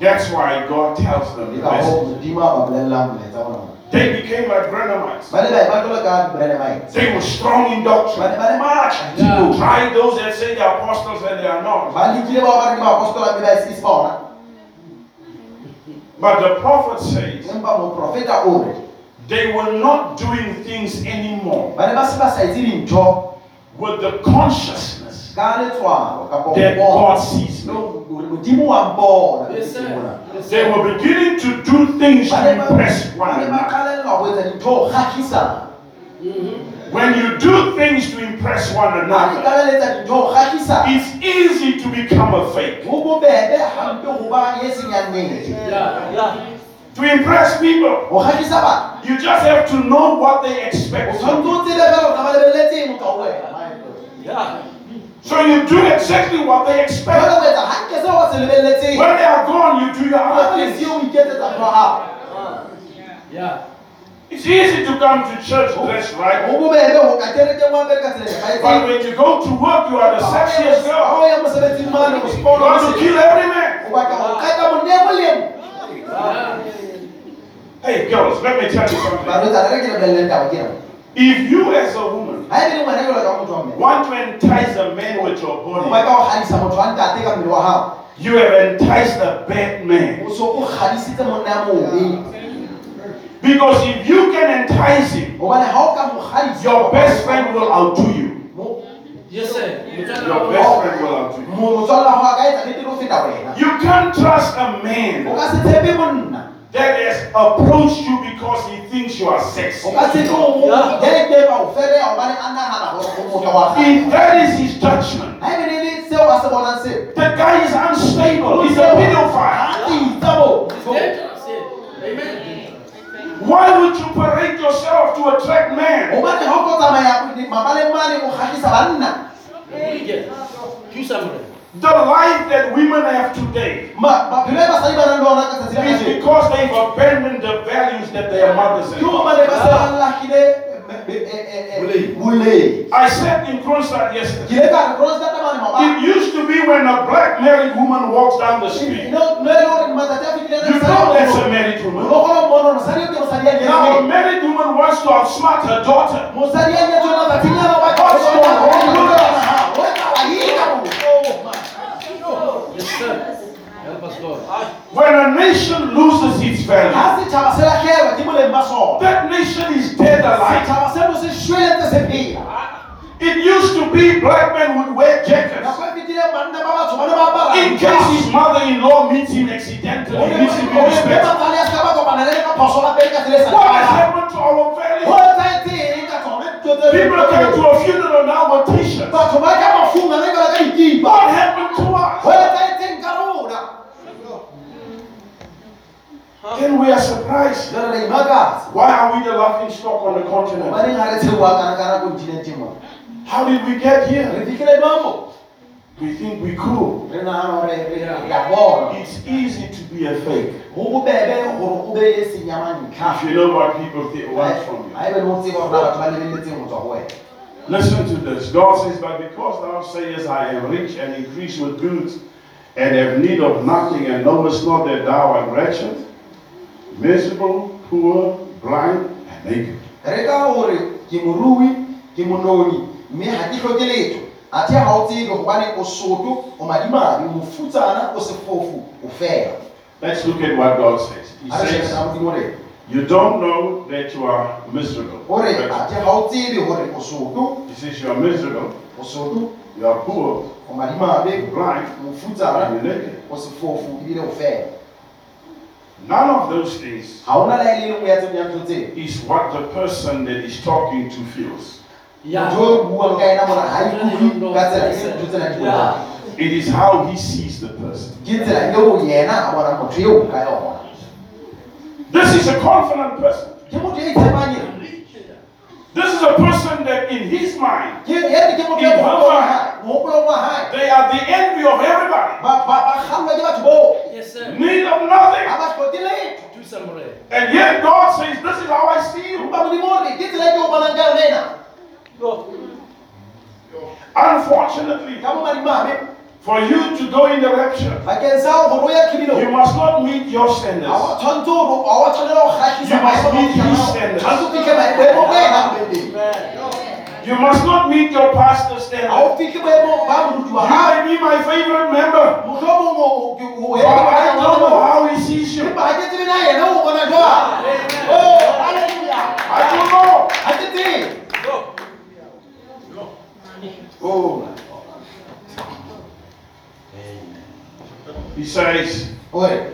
That's why God tells them the message. modimo a ba bolelelang molaetsa ona They became like Branhamites. ba ne ba ba tlola ka branamites They were strong in doctrine. ne ba le maatla Yeah. Try those that say they're apostles and they are not. ba lekile bao ba re ke baapostola mme ba se se But the prophet says empa moprofeta o re they were not doing things anymore ba ne ba se ba sa etse dintho with the consciousness ka letswalo kapo that. God sees. No, gore modimo wa Yes, sir. modimo ona. Yes, They were beginning to do things to impress one another. qalella go etsa dintho go kgatlhisana Mhm. When you do things to impress one ga another, kalaletsa dintho go kgatlhisana it's easy to become a fake. go bobebe gampe go ba seng ya nnete Yeah, yeah. To impress people, go kgatlhisa batho you just have to know what they expect. tshwanetse from you. o tsebe fela gore ga ba lebeletseng motho wa wena Yeah. So you do exactly what they expect. o etsa gantle seo ba se lebeletseng When they are gone, you do your ga other things. seo o iketsetsa ntho ya gago Yeah. It's easy to come to church dressed right, go bobebe go ka kerekeng wa apere ka tsela but when you go to work, you are the sexiest ga girl. o ya mosebetsing mane go You sepona want to kill every man. Hey, girls, let me tell you something. If you, as a woman, ga be le ngwana jalo ka motho wa mme want to entice a man with your body, batla go gadisa motho wa ntate ka mmele wa gago you have enticed a bad man. o so o gadisitse monna ya mobe Because if you can entice him, gobane ga o ka mo gadisa your best friend will outdo you. Mo- Yes, sir. Your best friend will outdo you. mo- motswalle wa gago a ka etsa nnete le go feta wena You can't trust a man ka se tshepe monna that has approached you because he thinks you are o sexy. ka se tlo dete ba o fereya gobane a nagana gore o motho wa If that is his judgment, ga be le le seo a se bonang seo the guy is unstable. He's a pedophile. Itsa mo. It's dangerous, yeah. Amen. Why would you parade yourself to attract man? gobane ga o tlo tsamaya mabaleng mane o banna Yeah. Do something. The life that women have today Ma- maphelo e basadi ba nang le ona ka tsatsi la is kajeno because they've abandoned the values that their mothers ke had. gobane ba se ba latlhile boleng I said in Kroonstad ke yesterday, ile ka re Kroonstad mane maobane. it used to be when a black married woman walks down the street. No, no le a You know that's a married woman. lo kgona go bona gore mosadi o ke mosadi ya Now a married woman wants to outsmart her daughter. mosadi ya nyetseng matsatsing ana o batla go bona gore o etsa wa eng ka mo? Yes, sir. Help us, God. When a nation loses its value, ha setšhaba se latlhelwa ke boleng ba sona that nation is dead alive. setšhaba seno se šweletse se phela It used to be black men would wear jackets. nako fetileng banna ba batsho ba ne ba apara In case his mother-in-law meets him accidentally, meets him in respect. batsale ya seka ba kopana le le ka phoso lapeng ka tsela sa What has happened to our Ho value? etsahetseng ka tsona dilo tse- People come to a funeral now with t-shirts. batho ba ka mafung a ne ka dikipa What happened to us? Then we are surprised. jale Why are we the laughing stock on the continent? baneng ga re tsheoa kana kana kontinenteng mo How did we get here? re fitlhile jwamo We think we cool. re nagana gore re ya bona It's easy to be a fake. go bobebe gore o be seng ya mantlha If you know what people think, want from you. ga be le o tseba gore na batho ba lebeletseng go tswa go wena Listen to this. God says, But because thou sayest, I am rich and increase with goods, and have need of nothing, and knowest not that thou art wretched, miserable, poor, blind, and naked. re ka gore ke morui ke mononi mme ga ke tlhoke letho a ga o tsebe gobane o soto o madimabe o mofutsana o sefofu o fela Let's look at what God says. He a re says, shebela modimo re You don't know that you are miserable. gore a Wretched. the ga o tsebe gore o soto He says, You are miserable, o soto you are poor, o madimabe blind, mofutsana and you're naked. o sefofu ebile o fela None of those things ga la ya tse- ya ntho tseo is what the person that is talking to feels. Yeah. motho o buang ka ena mona ga ikutlwe ka tsela ntho tsena di bonang It is how he sees the person. ke tsela eo yena a bonang motho eo ka yona This is a confident person. ke motho ya itshepang ena This is a person that in his mind, ke ene ke motho ya mohopolo wa hae mohopolong wa hae they are the envy of everybody. Yes, sir. Need of nothing. ga ba hloke letho Do some more. And yet God says, This is how I see you. empa modimo re ke tsela ke o bonang ka yona ena Unfortunately, ka mo madimabe for you to go in the rapture, bakeng sa gore o ya kgibilo you must not meet your standards. tshwanetse gore ga wa tshwanela go kgatlhisa You must meet his standards. Tshwanetse o fitlhe maemo a ena a bobeding. You must not meet your pastor's standards. o fitlhe boemo ba moruti wa You may be my favorite member, but I don't know how he sees you. empa ga ke tsebe na yena o bona jwang Oh, hallelujah. I don't know. ga ke tsebe Oh. He says, Ore,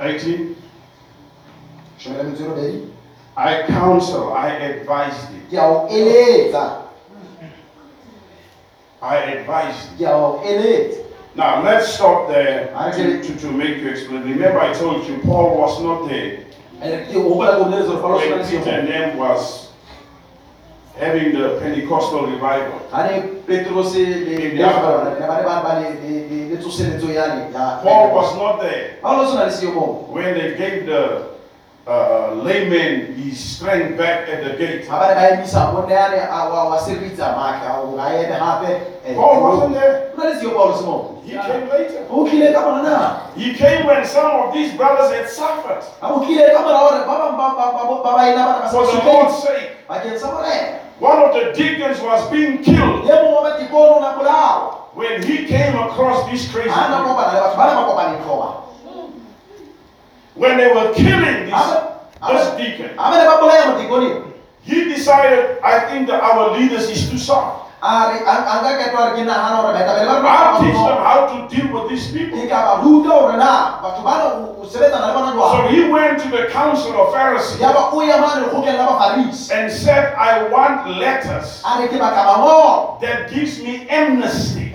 18, shomela metso e robedi. I counsel, I advise thee. ke a o eletsa I advise thee. ke a o Now let's stop there I to, to, to make you explain. Remember, I told you Paul was not there ke o gopola ko boleletsa gore Paulo o when sena le Peter and them was having the Pentecostal revival. Paul was not there. Paulo o sena le seemo when they gave the uh, layman his strength back at the gate. ga ba ne ba emisa monne yane a wa wa seritsa maatla o ga eme gape eh, Paul wasn't there. o na le seo Paulo He came later. o tlile ka He came when some of these brothers had suffered. For the Lord's sake. morena One of the deacons was being killed. Ye mongwe wa dikono na bolawa when he came across this crazy a na people. kopana le batho ba ne ba kopaneng tlhoba When they were killing this, this deacon, a me ne ba bolaya motikoneng he decided, I think that our leaders is too soft. a re a a nka ketwa re ke nagana gore baetapele ba I'll teach them how to deal with these people. ke ka ba ruta gore na batho bana o o sebetsana le bona So he went to the council of Pharisees ya ba o ya mane lekgotleng la bafarisi and said, I want letters a re ke batla mangolo that gives me amnesty,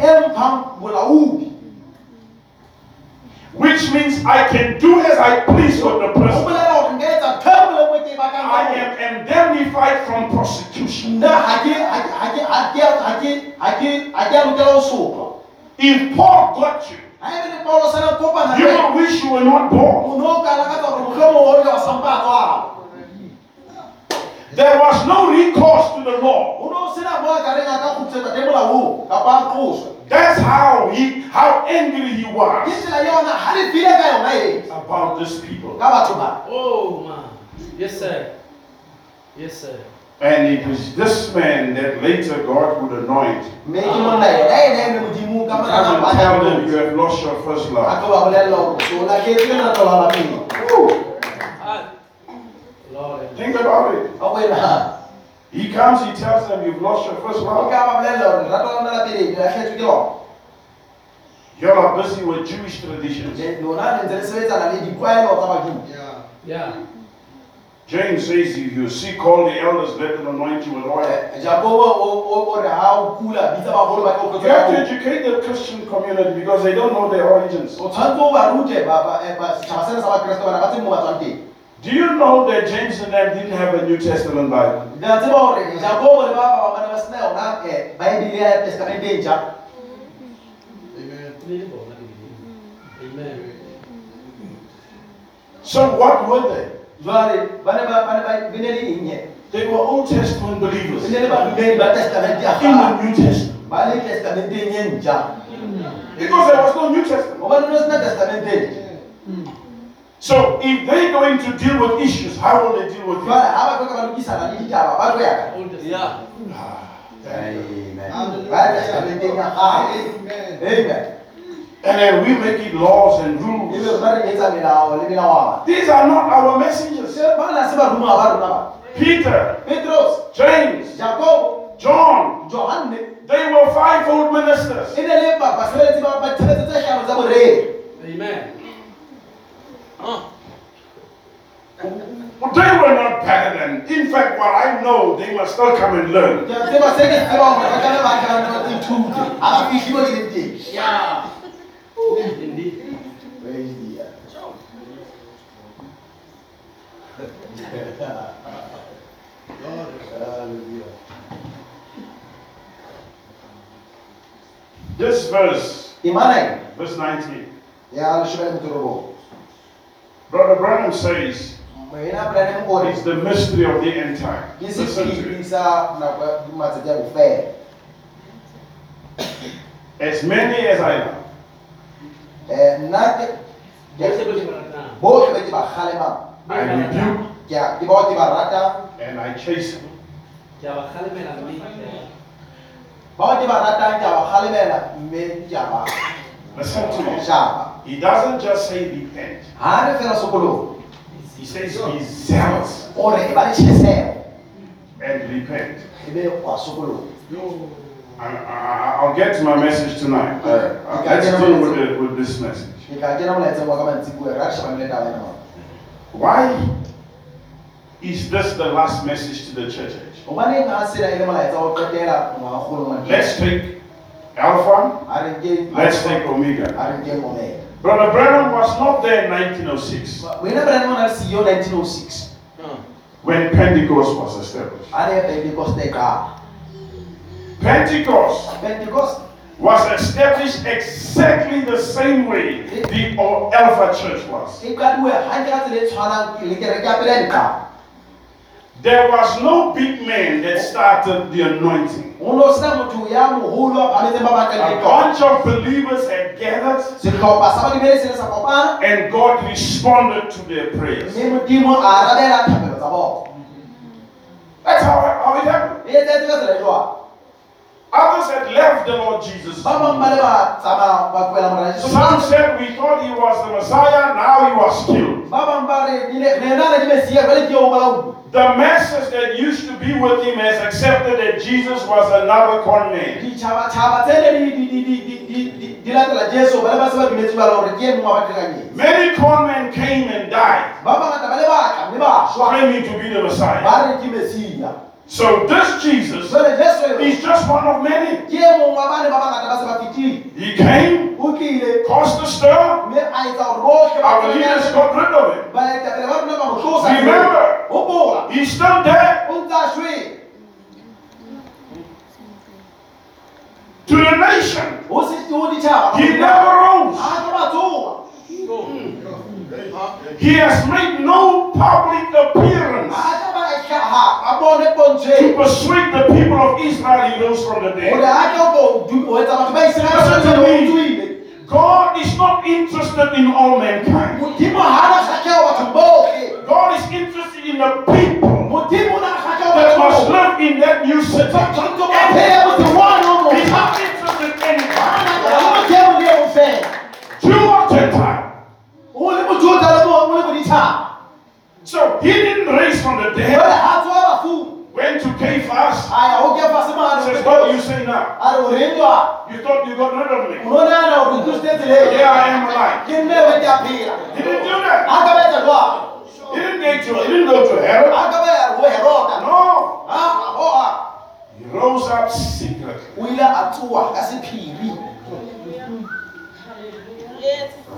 which means I can do as I please with the person. bolela gore nka etsa ntho nngwe le nngwe ke batlang ka I am indemnified from prosecution. If Paul got you, ga be le paulo sana kopana you will wish you were not born. o ne o ka lakatsa gore motlhomongwe o ile wa sampa a tswala There was no recourse to the law. o ne o sena mo a ka reng a ka kgutsetsa teng molaong kapa a tloswe That's how he, how angry he ke was tsela yona ga le file ka yona about these people. ka batho ba Oh, man. Yes, sir. Yes, sir. And it was this man that later God would anoint. Come and tell them you have lost your first love. tlo ba bolelela gore o laketse lerato la lapeng Ah. Lord. Think about it. a He comes, he tells them you've lost your first o love. ka ba bolelela gore lerato la lona la pele le latlhetswe ke lona You are not busy with Jewish traditions. Le- lona le ntse le sebetsana le ditlwaelo tsa badimo Yeah. James says if you seek all the elders, let them anoint you with oil. You have to educate the Christian community because they don't know their origins. Eh, Do you know that James and them didn't have a New Testament Bible? ke a tseba gore jakobo le ba ba bangwe ba ne ba sena yona um baebile ya testamente e ntšha Amen. So what were they? jwale ba ne ba ba ne ba be ne le eng ye They were Old Testament believers ne le badumedi ba testamente ya in kgale the New Testament. ba le testamenteng Because there was no New Testament. gobane So if they're going to deal with issues, how will they deal with it? jwale ha ba tlo ka ba lokisana le ditaba ba tlo ya kae Old Testament. Amen. ba ya testamenteng ya kgale amen And then we make it laws and rules. rona re etsa melao le melawana These are not our messengers. bana se baruma ba rona ba Peter, petros James, jakobo John, johanne they were fivefold ministers. e ne le ba- basebeletsi ba ba tshebetso tse hlano tsa boreri Amen. They were not better than. In fact, what I know, they must still come and learn. ke a tseba se ke se tsebang hore ba tlameha ba tlameha ba ithute ha ba fihle mo ke leng teng Yeah. Indeed. Praise the Lord. Hallelujah. This verse, Imana verse 19, ya leshome le metso e robong. Brother Branham says, Moena Branham o re it's the mystery of the end time. ke Listen to sephiri it. sa nako ya matsatsi a bofelo. As many as I know, Eh, nna ke Bohle ke- ba di ratang. bohle ba ke ba kgalemang I rebuke ke a- ke bao ke and I chasten. Ke a ba kgalemela mme, eh, bao ke ba ratang ke a ba kgalemela mme ke a ba Listen to me. He doesn't just say repent. ha re fela sokolong He says be zealous o re e ba and repent. e wa sokolong I, I, I'll get to my message tonight. Uh, uh, let's deal with, it, with this message. ke ka kena molaetseng wa ka mantsibuya re a shebane le taba ena mona. Why is this the last message to the church age? hobaneng a sena le molaetsa wa ho qetela ngwagakgolo wa Let's take Alpha, a re nke let's take Omega. A re nke omega Brother Branham was not there in 1906 wena brane mo na le siyo 1906 when Pentecost was established. a ne pentecoste qala Pentecost pentecost. was established exactly the same way the Alpha Church was. There was no big man that started the anointing. ho no sena motho ya moholo a phametseng ba batlang A le bunch of believers had gathered sehlopha sa badumedi se ne sa kopana and God responded to their prayers. mme modimo a arabela thapelo tsa bona That's how, how it happened. etsetse ka tsela jwang Others had left the Lord Jesus. ba bang ba le ba tsamaya ba tlohela morena jesu Some said we thought he was the Messiah, now he was killed. Ba bang ba re "Di ne- rena ne di mesia jwale ke o balaodi The masses that used to be with him has accepted that Jesus was another batekanyetsi Many con men came and died, ba bangata ba le batla mme ba šwa claiming to be the Messiah. Ba re ke mesia So this Jesus jwale jesu yo is just one of many. ke mongwe wa bane ba bangata ba se ba fetile He came, caused a stir, mme a etsa gore bohle ba our leaders got rid of him. baetapele ba rona ba mo tlosa Remember, hopola he's still there. O ntse to the nation. ho se ho ditšhaba He never rose. a ke ba tsoga He has made no public appearance a ka ba hlaha a bone to persuade the people of Israel he rose from the dead. a ke ko du- ho etsa batho ba iseraele Listen to me. God is not interested in all mankind. modimo ha na kgatlhego bathong botlhe God is interested in the people modimo o na le kgatlhego that must live in that new city. Mo- o le moditšhaba So he didn't raise from the dead, ha tsoa bafung went to Caiaphas, a ya go kefa se says, What do you say now? a re o reng jwa You thought you got rid of me. o no nana gore nkusitse tseleng Here I am alive. ke nne we ke a phela He didn't do that. a ka ba etsa jwang He didn't go to, he didn't go to Herod. a ka ba ya go herota No. a goa He rose up secretly. o ile a tsoa ka sephiri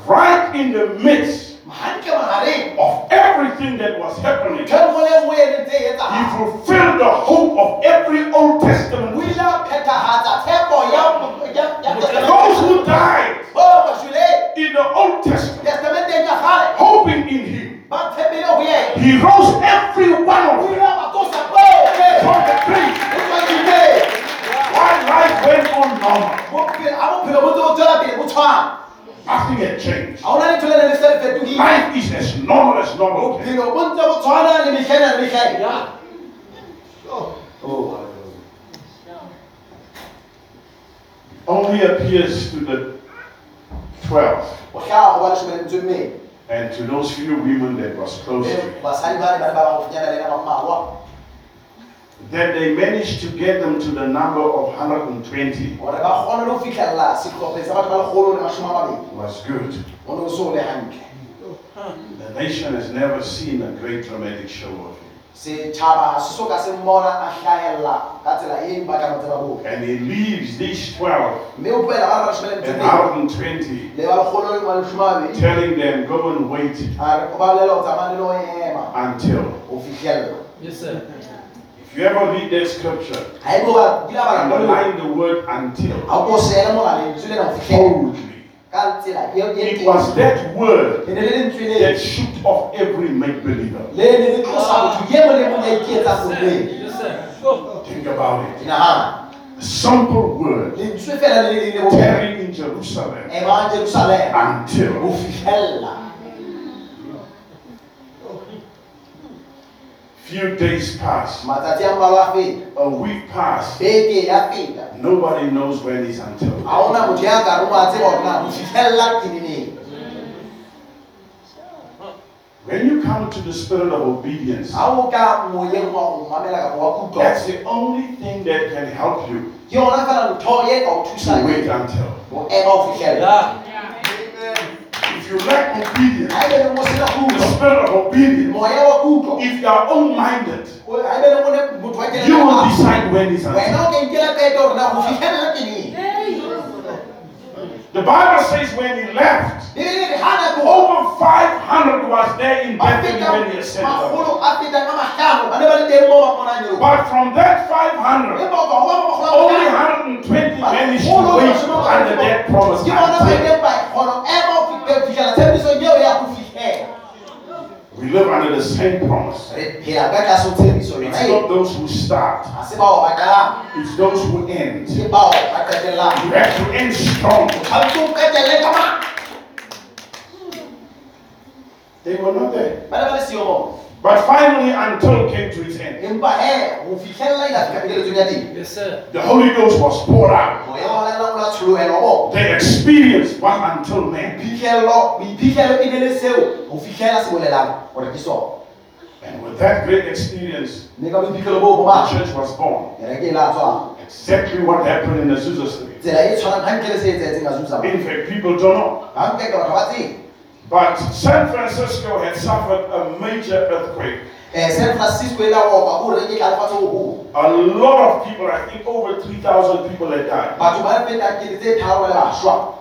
Right in the midst of everything that was happening. ntho nngwe le nngwe leng tse He fulfilled the hope of every Old Testament. Those who died in the Old Testament, testamenteng ya gale hoping in Him, ba tshepile go yena He rose every one of them ile a ba tlosa botlhe from the grave. o tswa dimeng While life went on bo tswela pele bo Nothing had changed. ga ona letho le ne le se le fetogile Life is as normal as normal. can. bophelo bo ntse bo tshwana le metlhaena le metlhae Yeah. Oh. Only appears to the 12 go tlhaga go ba lesome le metso e mmedi and to those few women that was close to mme him. That they managed to get them to the number of 120 gore ba kgone le go fitlhelela setlhophe sa batho ba legolo le masome a mabedi was good. go ne go se go le gantle The nation has never seen a great dramatic show of him. setšhaba ga se so ka se mmona a tlhagelela ka tsela ba ka matse ba boke And he leaves these 12 mme o tloela ba re ba lesome le metso e and mmedi 120 le ba legolo le ba lesome a mabedi telling them, go and wait a re o ba bolela go tsamaya le le go ema until. go Yes, sir. If you ever read that scripture, ga e bo ba dila ba underline the word until ga ko seele molaleng tswile na go fitlhelela boldly. e e It was that word e ne le lentswe le that shook off every make believer. le ne le tlosa motho ye mo le mong ya ikeetsang motleng Yes, sir. Think about it. Simple word tarrying in Jerusalem emang jerusalema go until. Few days pass, matsatsi a mmalwa a feta. A week pass. beke ya feta. Nobody knows when it's until. ga ona motho ya ka reng wa tseba gore na go fitlhelela ke neneng When you come to the spirit of obedience, ga o ka moyeng wa go mamela kapo wa kutlwa. that's the only thing that can help you ke yona fela ntho ye ka o to thusang wait until. go ema go fitlhelela If you lack obedience, ga ebe le mo sena the spirit of obedience, moya wa kutlo if you are own-minded, ga ebe le mone motho wa you will decide when it's until. wena o ka inkela peete gore na go fitlhelela ke neng The Bible says when he left, bebele re ga over 500 was there in Bethany when he ascended. up. magolo a fetang a matlhano ba ne ba le teng mo ba bonang yo But from that 500, empa o ka go ba magolo a only matlhano 120 managed to wait under that promise. ke We live under the same promise. Eh, re phela ka tlase ho tshebediso yona It's not those who start, ga se bao ba qalang it's those who end. ke bao ba qetellang You have to end strong. tshwanetse o qetelle ka ma They were not there. Ba ne ba le siyo moo But finally, until came to his end. empa he eh, go fitlhelela ila fika pekeletsong ya teng Yes, sir. The Holy Ghost was poured out. moya wa lena o la tsholohelo mo The experience was until man. phitlhelelo boiphitlhelo e ne le seo go fitlhela se bolelang gore ke sone And with that great experience, mme ka boiphitlhelo boo bo the ba church was born. kereke la tswang Exactly what happened in Azusa Street. tsela tshwanang gantle le se etsetseng a zusa In fact, people don't know. Ga nke ka batho ba tseng But San Francisco had suffered a major earthquake. um san francisco la opa ko re ke tla lefatshe go golo A lot of people, I think over 3,000 people had died. batho ba feta kete tse tharo le bašwa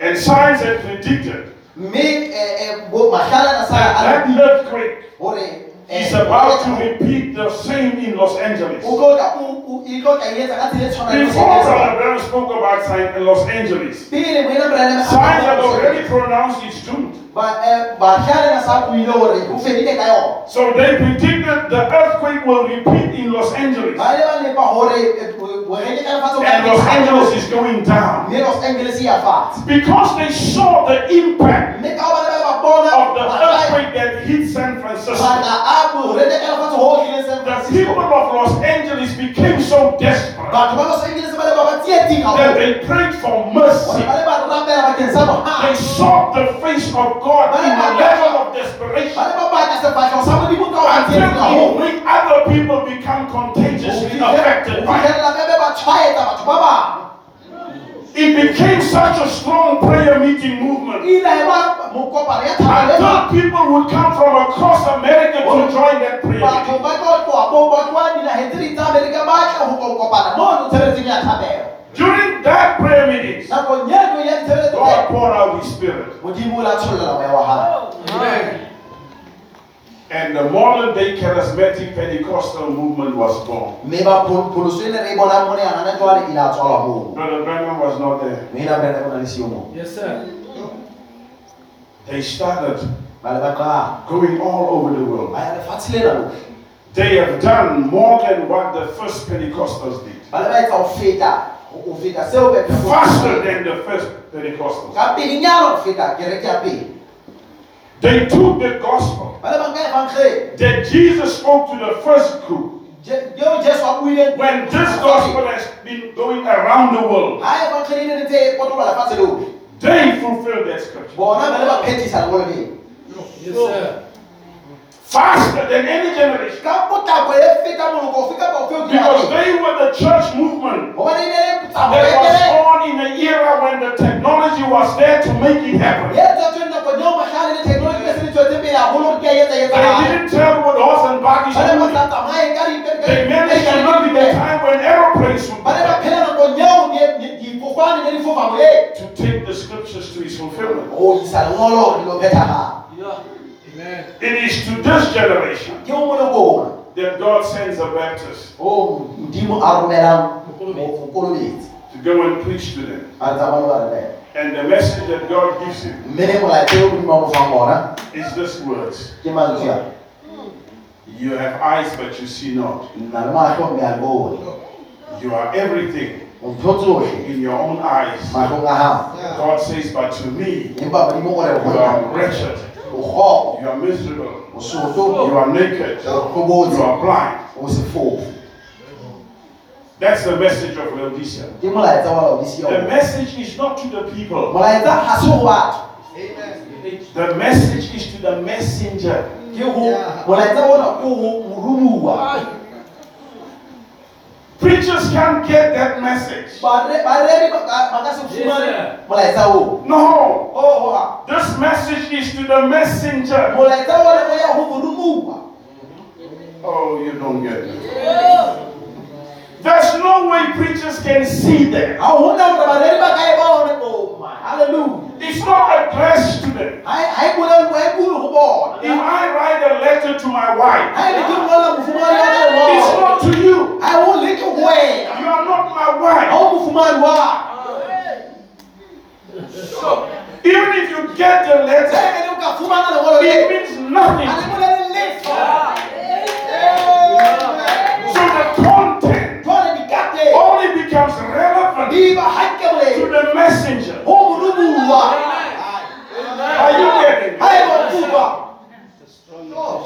And science had predicted mme um mahlalana sa that that earthquake is about to repeat the same in Los Angeles. o tlo tla o- o- tlo tla etsa ka tsela tshwanang le Before Brother Branham spoke about science in Los Angeles, pele moena Branham a- science had already pronounced its. Ba- eh, bahlalana sa buile gore o fedile ka yona So they predicted the earthquake will repeat in Los Angeles. ba le ba lepa gore eh, bo- boreke ka lefatshe o ka And Los. Angeles is going down. mme los angeles ya fatshe Because they saw the impact mme ka gobane ba ba bona of the earthquake that hit San Francisco. matla a boreke ka lefatshe go otlile san The people of Los Angeles became so desperate batho ba los angeles ba le ba ba tsietsing that they prayed for mercy. ba le ba rapela bakeng sa They sought the face of God in a level of desperation ba le ba batla sefatlhego sa modimo ka ba tsietsing until gagolo it other people become contagiously affected by it. It became such a strong prayer meeting movement ba until people would come from across America to join that prayer meeting. During that prayer meeting, God poured out His Spirit. modimo o la tsholola moya wa gae And the modern day charismatic Pentecostal movement was born. mme ba phol- pholoso ne re bonang mone yanana jwale la Brother Branham was not there. mme ena brene go na le seo moo Yes, sir. They started ba le going all over the world. ba ya lefatshe lena They have done more than what the first Pentecostals did. ba le ba etsa feta o feta faster than the first Pentecostals. ka pelenyana go feta kereke ya pele They took the gospel. Ba le banka evangele that Jesus spoke to the first group. yeo jesu a buileng When this gospel has been going around the world, ha evangele ne ntse potola lefatshe leo. they fulfilled that scripture. Bona ba le ba phethisa lengolo leo Yes, sir. Faster than any generation ka potlako feta moloko ofe kapa ofe o because they were the church movement gobane ne le that was born in an era when the technology was there to make it happen. ye tswatsweng nakong eo mahlale le technology be se le tswetse pele haholo gore ke a etsa They didn't travel with horse and buggies. ba le ba only. sa tsamaye ka di- ka di- They managed to live in the time when aeroplanes moyeng to take the scriptures to its fulfillment. It is to this generation ke mo molokona that God sends a Baptist o modimo a romelang Mokolobetsi. mokolobetsi to go and preach to them. a tsamane ba rebela And the message that God gives him mme le molaetsa o modimo a mo is this words. ke mantswe a You have eyes but you see not. nna le matlho mme a le bone You are everything in your own eyes. matlhong a gago God says, but to me, empa modimo o re you are wretched. O kgopo You are miserable. You are naked. You are blind. o sefofu That's the message of Laodicea. ke molaetsa wa laodisia The message is not to the people. molaetsa ga se go batho The message is to the messenger. ke go molaetsa ona ke go morumuwa Preachers can't get that message. Bare- bareri ba ka ba ka se Yes, fumane sir. molaetsa o No. o This message is to the messenger. molaetsa ona o ya go morumuwa Oh, you don't get it. There's no way preachers can see that. ga gona gore bareri ba ka e bone o my hallelujah It's not addressed to them. ga bolelwe ga bule If I write a letter to my wife, ga le ke ngola mofumane wa ka it's not to you. ga e o leke go wena You are not my ga wife. o mofumane wa Even if you get the letter, ge o ka fumana lengolo it le means nothing. ga le only becomes relevant di ba hanke to the messenger. Are you getting e it?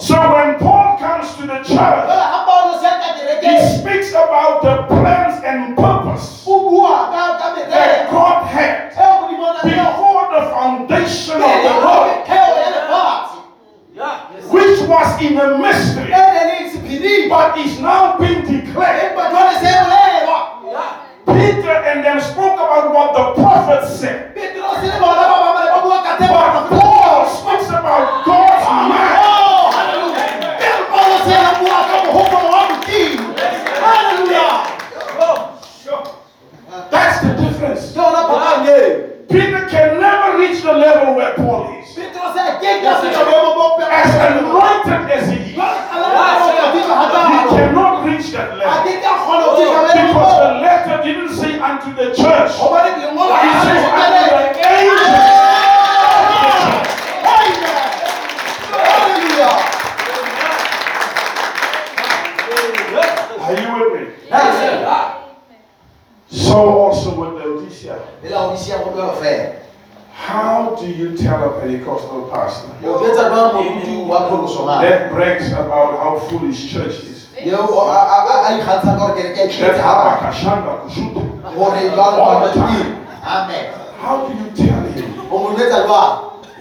So when Paul comes to the church, jwale ga paolo se ka he speaks about the plans and purpose o bua ka ka that God had e modimo na le before the foundation of the world, metheo ya lefatshe which was in a mystery, ne le sephiring but is now being declared. empa jwale se Peter and them spoke about what the prophet said. petrose le bona ba bangwe ba bua ka tse But Paul speaks about God's mind. Oh, hallelujah. Ke Paulo se a bua ka mogopolo wa modimo halleluja That's the difference. ke ona phapang eo Peter can never reach the level where Paul is. Petrose a ke ka feta boemo bo As anointed as he is, he cannot reach that a level. ke ka kgona go fihla boemo Because bo the letter didn't say unto the church, it gobane lengolo ga le says go unto kelele. the angels. Amen. Hallelujah. Are you with me? That's it. So also with Laodicea. Le Laodicea go tloga fela. How do you tell a Pentecostal pastor? O jwetsa jwang moruti wa pholoso na? that brags about how foolish church is? How do you tell him? O mo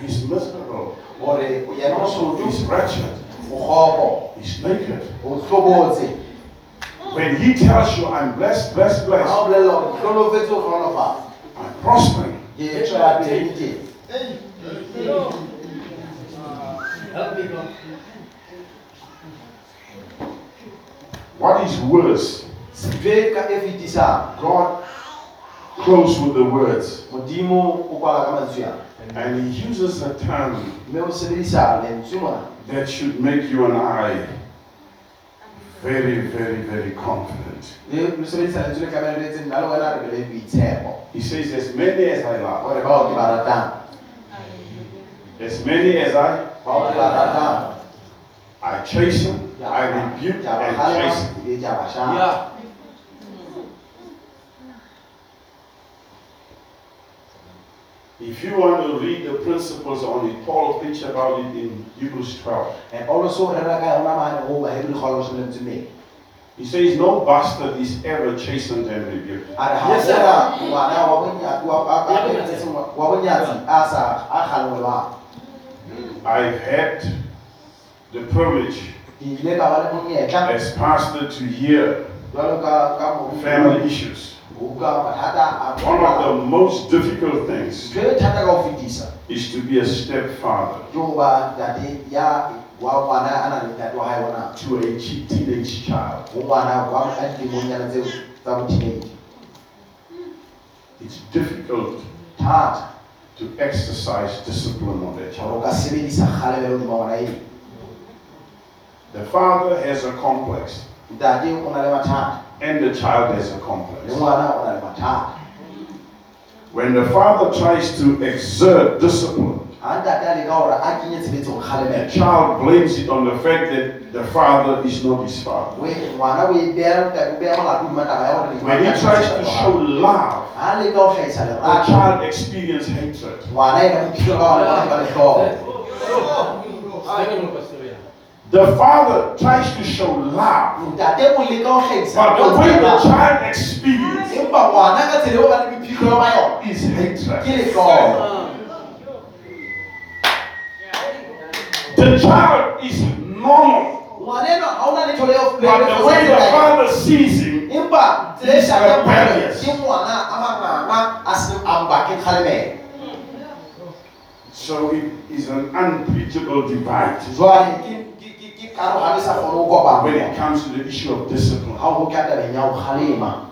he's miserable, Gore yena o soto, he's wretched, he's naked? When he tells you, I'm blessed, blessed, blessed, o bolella gore ke hlonofetse o hlonofatsa. I'm prospering, Ke tswela pele ke teng. Help me, God. what is worse? God close with the words, Modimo o kwala ka and he uses a term Mme o sebedisa lentswe mona. that should make you and I very, very, very confident. Le le sebedisa lentswe le tlamehile le etse nna le wena re be le boitshepo. He says, As many as I love, Gore bao ke ba ratang. as many as I, Bao ke ba ratang. I chasten, I rebuke Ke a ba and kgalema, chasten. ebile ke a ba shapa. Yeah. If you want to read the principles on it, Paul preached about it in Hebrews 12. En Paulus so rera ka yona mane ho ba Hebrew kgolo se leng tsene. He says, No bastard is ever chastened and rebuked. Yes, sir. I've had the privilege Ke ile ka ba le monyetla as pastor to hear jwalo ka ka mo family issues. Ho ka mathata a One of the most difficult things ntho thata ka ho fetisa is to be a stepfather. Ke ho ba ntate ya wa ngwana a nang le ntate wa hae ona to a teenage child. ho ngwana wa a dilemonyana tseo tsa botheneng It's difficult thata. to exercise discipline on that child. o ka sebedisa kgalebelo hodima ngwana eo. The father has a complex, ntate o na le mathata and the child has a le complex. ngwana o na le mathata When the father tries to exert discipline, a leka hore a kenye tshebetsong the child blames it on the fact that the father is not his father. we ngwana o e beha o beha molato hodima taba ya hore When he tries to show love, ha a leka ho hlahisa the lerato child experiences hatred. The father tries to show love, ntate o leka ho hlahisa but the way the child experiences empa ngwana ka tsela eo ba le bophelo ba yona is hatred. The child is normal, ngwana enwa ha ona letho leo but the way the father sees him empa tsela He's hlakang rebellious. ke ngwana a manganga a se a mbake kgalemelo So it is an unbreachable divide when it comes to the issue of discipline. ha ho tla tabeng ya ho kgalema.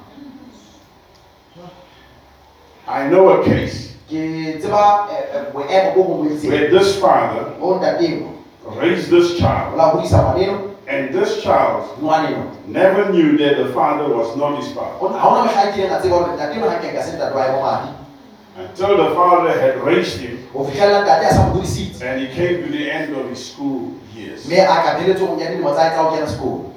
I know a case eh, eh, boemo bo bong bo itseng where this father raised this child, la hodisa ngwaneno and this child never knew that the father was not his father. Until the father had raised him ho fihlella ntate a sa mo hodisitse and he came to the end of his school. Mme a ka pheletsong ya dilemo tsa tsa ho kena sekolo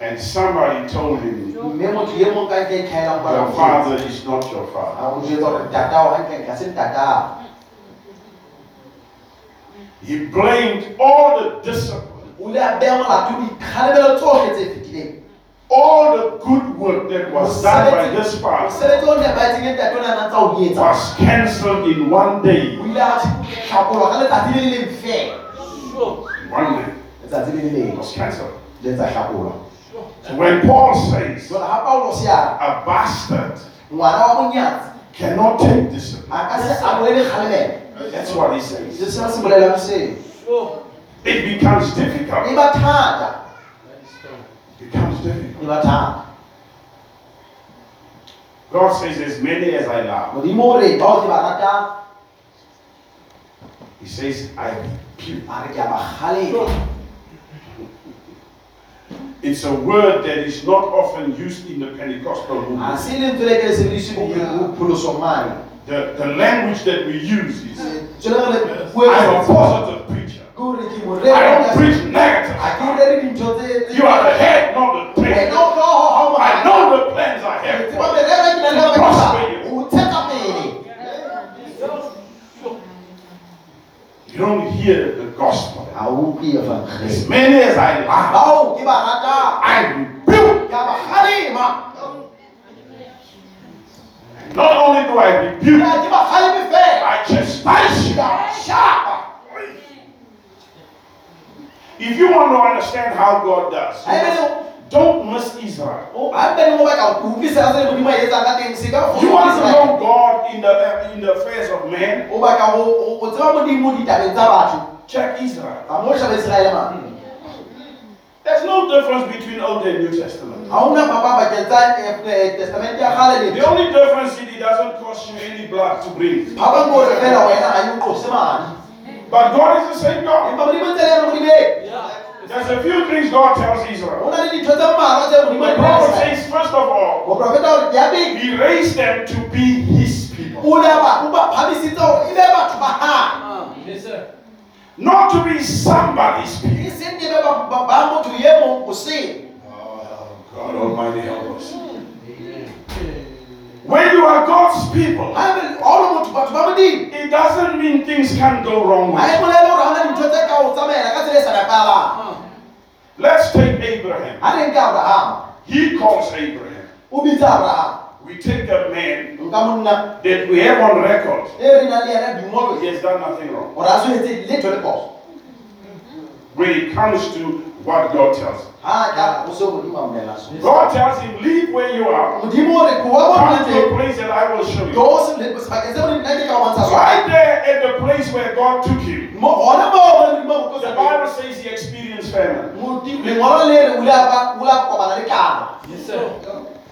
And somebody told him, mme motho mong ka ntle tlhaelang ba Your father is not your father. a o jwetsa hore ntatao ha nkenka se ntatao He blamed all the discipline, o ile a beha molato dikgalebelo tsohle tse fetileng all the good work that was done by this father mosebetsi o nepahetseng ntate o ne a nang tsa o etsa was cancelled in one day. One day. letsatsi le le It was cancelled. le tsa So when Paul says jwale ha paulos a bastard ngwana wa monyatsi cannot take discipline, a ka se amohele kgalebelo that's what he says. se sena se bolelang seo It becomes difficult. It becomes difficult. e God says, as many as I love, modimo o re bao ke ba ratang He says, I rebuke. a re ke a ba kgalema It's a word that is not often used in the Pentecostal movement. se lentswe le ke le sebediswe bo pholosong mane The, the language that we use is, tswele re le bue I'm a positive preacher. hore ke mo I don't preach negative. Ha ke rere dintho tse tse- You are the head, not the tail. wena o hlooho ha o I know the plans I have Tseba for you. merero ke nang le yona ka Prosper you. o tshepa pele You don't hear the gospel. ha o utlwe As many as I love, bao ke ba ratang I rebuke. ke a ba kgalema Not only do I rebuke, Ha ke ba kgaleme fela I chastise you. A ba shapa If you want to understand how God does, don't miss Israel. o- ha ebe le mo batla ho utlwisisa se modimo a etsang ka teng se ka You want to know God in the uh, in the affairs of man? o batla ho ho- ho tseba modimo ditabeng tsa Check Israel. ga mo hlaba israele man hmm. There's no difference between Old and New Testament. ha ona papa bakeng tsa testamente ya The only difference is it doesn't cost you any blood to bring. But God is the same God. empa modimo ntse le yena modimeng There's a few things God tells Israel. ho na le dintho tse mmalwa tse modimo a The di prophet says, first of all, moprofeta hore He raised them to be His people, o ne ba o ba phamisitse hore be batho ba hae not to be somebody's people. seng be ba ba- ba motho mong o seng God Almighty help us. When you are God's people, it doesn't mean things can go wrong. Let's take Abraham. He calls Abraham. We take a man that we have on record. He has done nothing wrong. When it comes to what God tells him. God tells him, leave where you are. Come to a place that I will show you. Right there at the place where God took him. The Bible says he experienced famine. Yes, sir.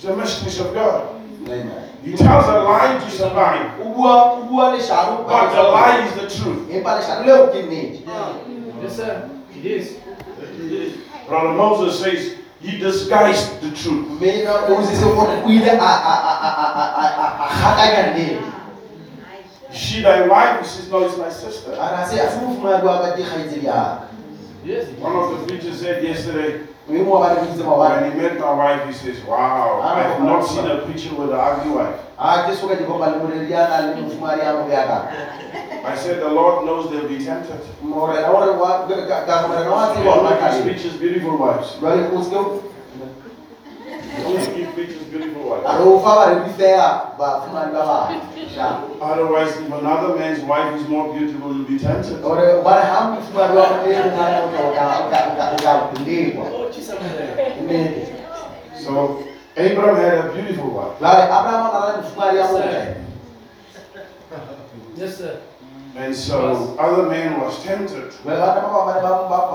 It's the mysteries of God. Amen. You tell the lie to survive. But the lie is the truth. Yes, sir. It is. It is. Brother Moses says, he disguised the truth. She thy wife, he says, no, it's my sister. One of the preachers said yesterday, when he met my wife, he says, Wow, I have not seen a picture with an ugly wife. I said, The Lord knows they'll be tempted. He pictures beautiful wives. He pictures beautiful Otherwise, if another man's wife is more beautiful, you'll be tempted. So Abraham had a beautiful wife. Yes, sir. And so other man was tempted.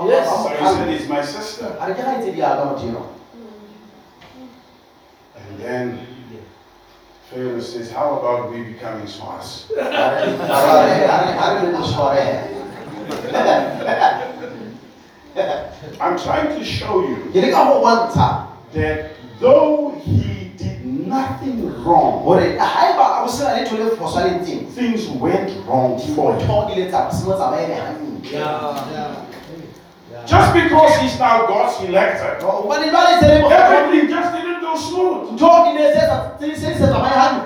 Yes. So he said, It's my sister. Then Pharaoh says, How about we becoming swats? I didn't swat I'm trying to show you that though he did nothing wrong, things went wrong for him. Yeah. Yeah. Just because he's now God's elected, everything just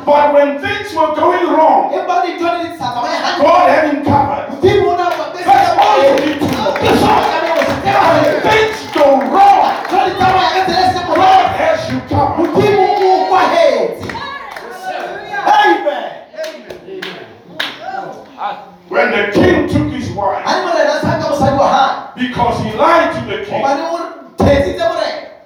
but when things were going wrong, God had him covered. That's all you need to know. When things go wrong, God has you covered. When the king took his wife, because he lied to the king.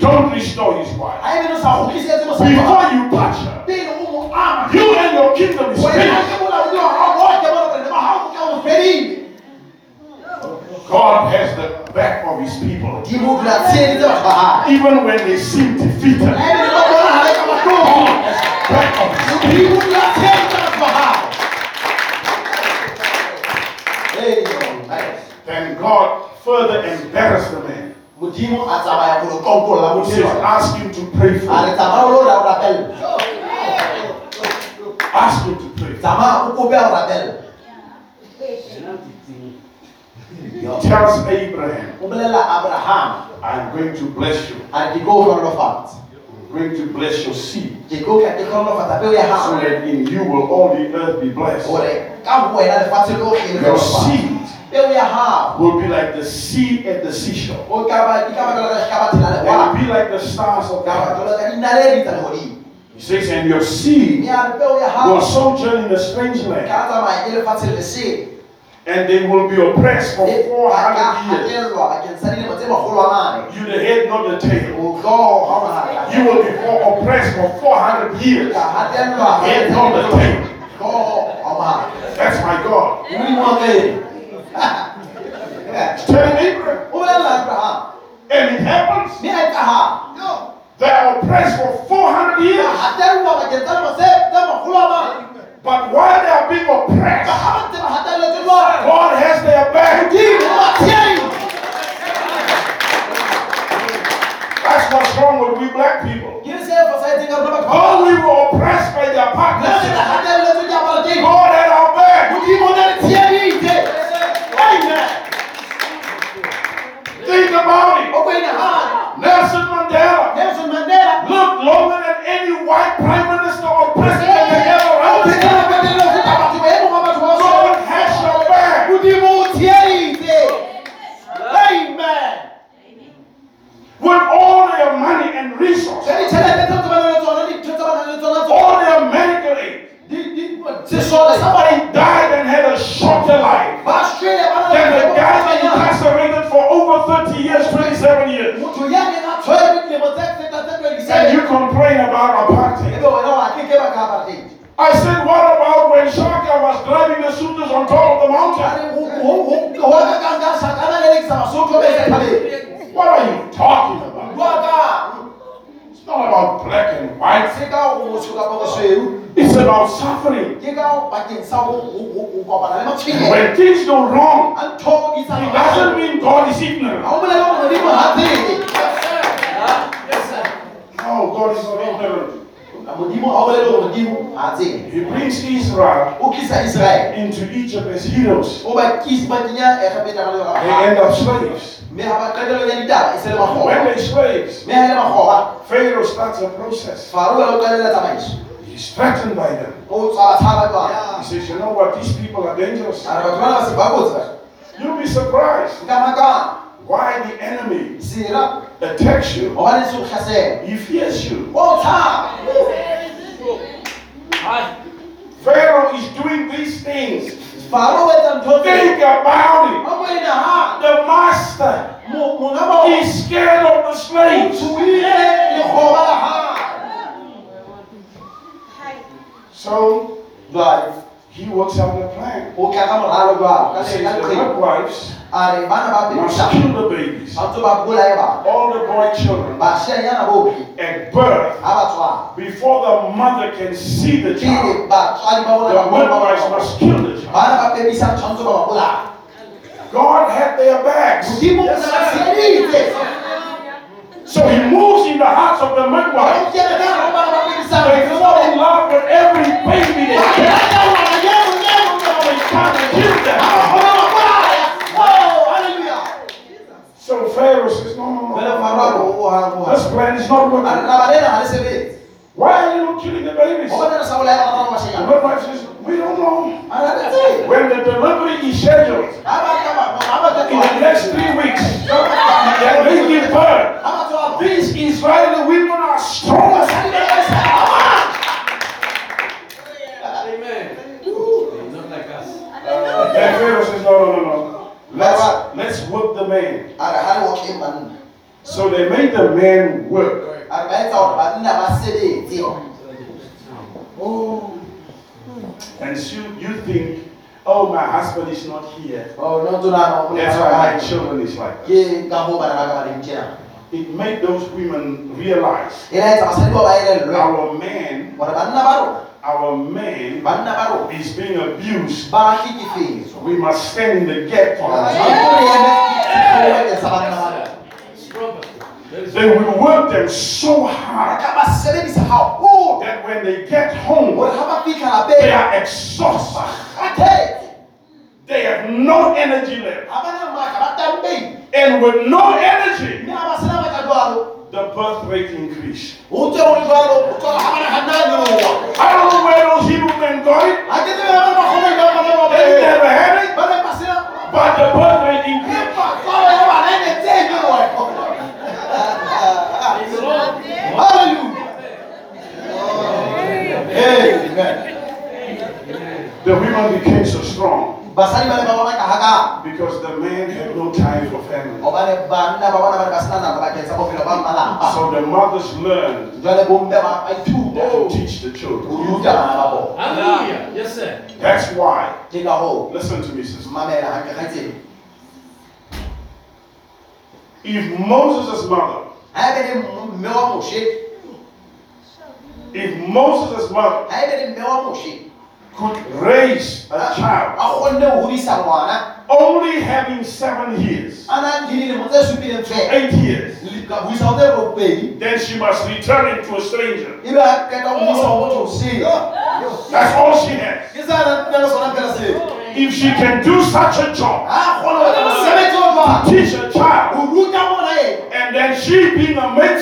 Don't restore his wife. Before you patch her, you and your kingdom is finished. God has the back of his people. Even when they seem defeated, God has the back of his people. Then God further embarrassed the man kujibu la. Ask him to pray for. Alitamao la. Ask him to pray. Tamaa ukupe urapel. Tells Abraham. Umlela Abraham. I'm going to bless you. and unalofanya. Going to bless your seed. So that in you will all the earth be blessed. Your seed Will be like the sea at the seashore. O. Will be like the stars of kama kama kama ndaleli tana hodi. He says, and your seed will sojourn in a strange land. And they will be oppressed for 400 years. You the head, not the tail. You will be oppressed for 400 years. Head, not the tail. That's my God telling Abraham. And it happens, they are oppressed for 400 years. But while they are being oppressed, God has their back. That's what's wrong with we black people. Oh, we were oppressed by ke apartheid God had our back. Think about it. o Nelson Mandela nelson mandela lived longer than any white prime minister or president that ever o ran. phela petelele ho feta batho boemong wa batho ba God has your back. amen With all their money and resources, ka ditjhelete tseo tse ba nang le tsona dintho tse ba nang le tsona tseo all their medical aid. Somebody died and had a shorter life ba shwele ba na than the guy incarcerated 27 years. motho ya neng a tshwere dilemo tse fetang tse And you 27 complain about apartheid. I said, what about when Shaka was driving the Sooners on top of the mountain? What are you talking about? bua ka It's not about black and white. se ka go motsho kapa bosweu It's about suffering. When things go wrong, a ntho di sa it doesn't mean God is ignorant. ha o bolela hore modimo ha tsebe No, God is not ignorant. modimo ha o bolele hore modimo ha tsebe He brings Israel o tlisa israele into Egypt as heroes. o ba kisi ba kenya ekgapeta ka le They end up slaves. Mme ha ba qetelong ya ditaba se When makgoba they're slaves, mme ha le makgoba Pharaoh starts a process. faro o qalella tsamaiso He's threatened by them. o tshwara tshaba jwang He says, you know what? These people are dangerous. a re batho bana ba se ba kotsi ba You'll be surprised nka why the enemy sera attacks you. Oh, hobane se o tlhasela He fears you. Oh, o tshaba Pharaoh is doing these things. Faro o etsa ntho tse Think about it. a mo e naha The master is scared of the slaves. tshuile lekgoba la hae So jwale he works out a plan. o tla ka moralo jwalo ka He says le- ka the leqheka midwives a re bana ba must kill the babies. ba ntse ba bolae bana All the boy children. At birth ha ba tswala before the mother can see the child. pele batswadi ba bona The midwives must kill the child. bana ba bebisa tshwanetse ba ba bolaya God had their backs. modimo o ne ba sieditse So he moves in the hearts of the midwives. o kene ka hare ho bana ba bebisang They fall in love with every baby they Ba can't kill Ha them. So Pharaoh says, no, no, no. This plan is not working. Why are you not killing the babies? The midwife says, we don't know. When the delivery is scheduled in the next three weeks, they give birth, these Israeli women are strong. basadi Let's, let's work the man. a re ha le wo ke banna So they made the man work. a re ba etsa hore banna ba sebetse And so you think, oh, my husband is not here. oh no tsona no That's why my children is like this. ke ka ho bana ba ka ba leng tjena It made those women realize la etsa basadi ba ba our man, hore banna ba rona our man banna ba rona is being abused. ba hlekefetswa We must stand in the gap. For Ha them. ke re eme sekgoweng sa banna ba rona Strong. Very They will work them so hard ka ba sebedisa haholo that when they get home, hore ha ba they are exhausted. They have no energy left. ha ba na matla ba tambei And with no energy, the birth rate increase. I don't know where those Hebrew men got. They never had it. But the birth rate increased. Hallelujah. Amen. The women became so strong basadi ba ne ba bona ka haka because the man had no time for family. gobane banna ba bona ba ne ba sena nako bakeng sa ba malapa So the mothers learned jwale bomme ba ba ithuta to teach the ho children. ruta bana ba bona Hallelujah. Yes, sir. That's why, ke ka hoo listen to me, sister. mamela hantle kgaitsedi If Moses' mother, ha ebe le mme wa moshe if Moses' mother could raise a a child. Kgonne ho hodisa ngwana only having seven years, a nang le dilemo tse supileng fela eight years, Le- ka buisa ho then she must return it to a stranger. ebe a qeta ho hodisa ho motho seo That's all she has. ke sa na nna le sona fela seo. If she can do such a job, ha kgona ho etsa mosebetsi o jwalo teach a child, ho ruta mona ena and then she being a maid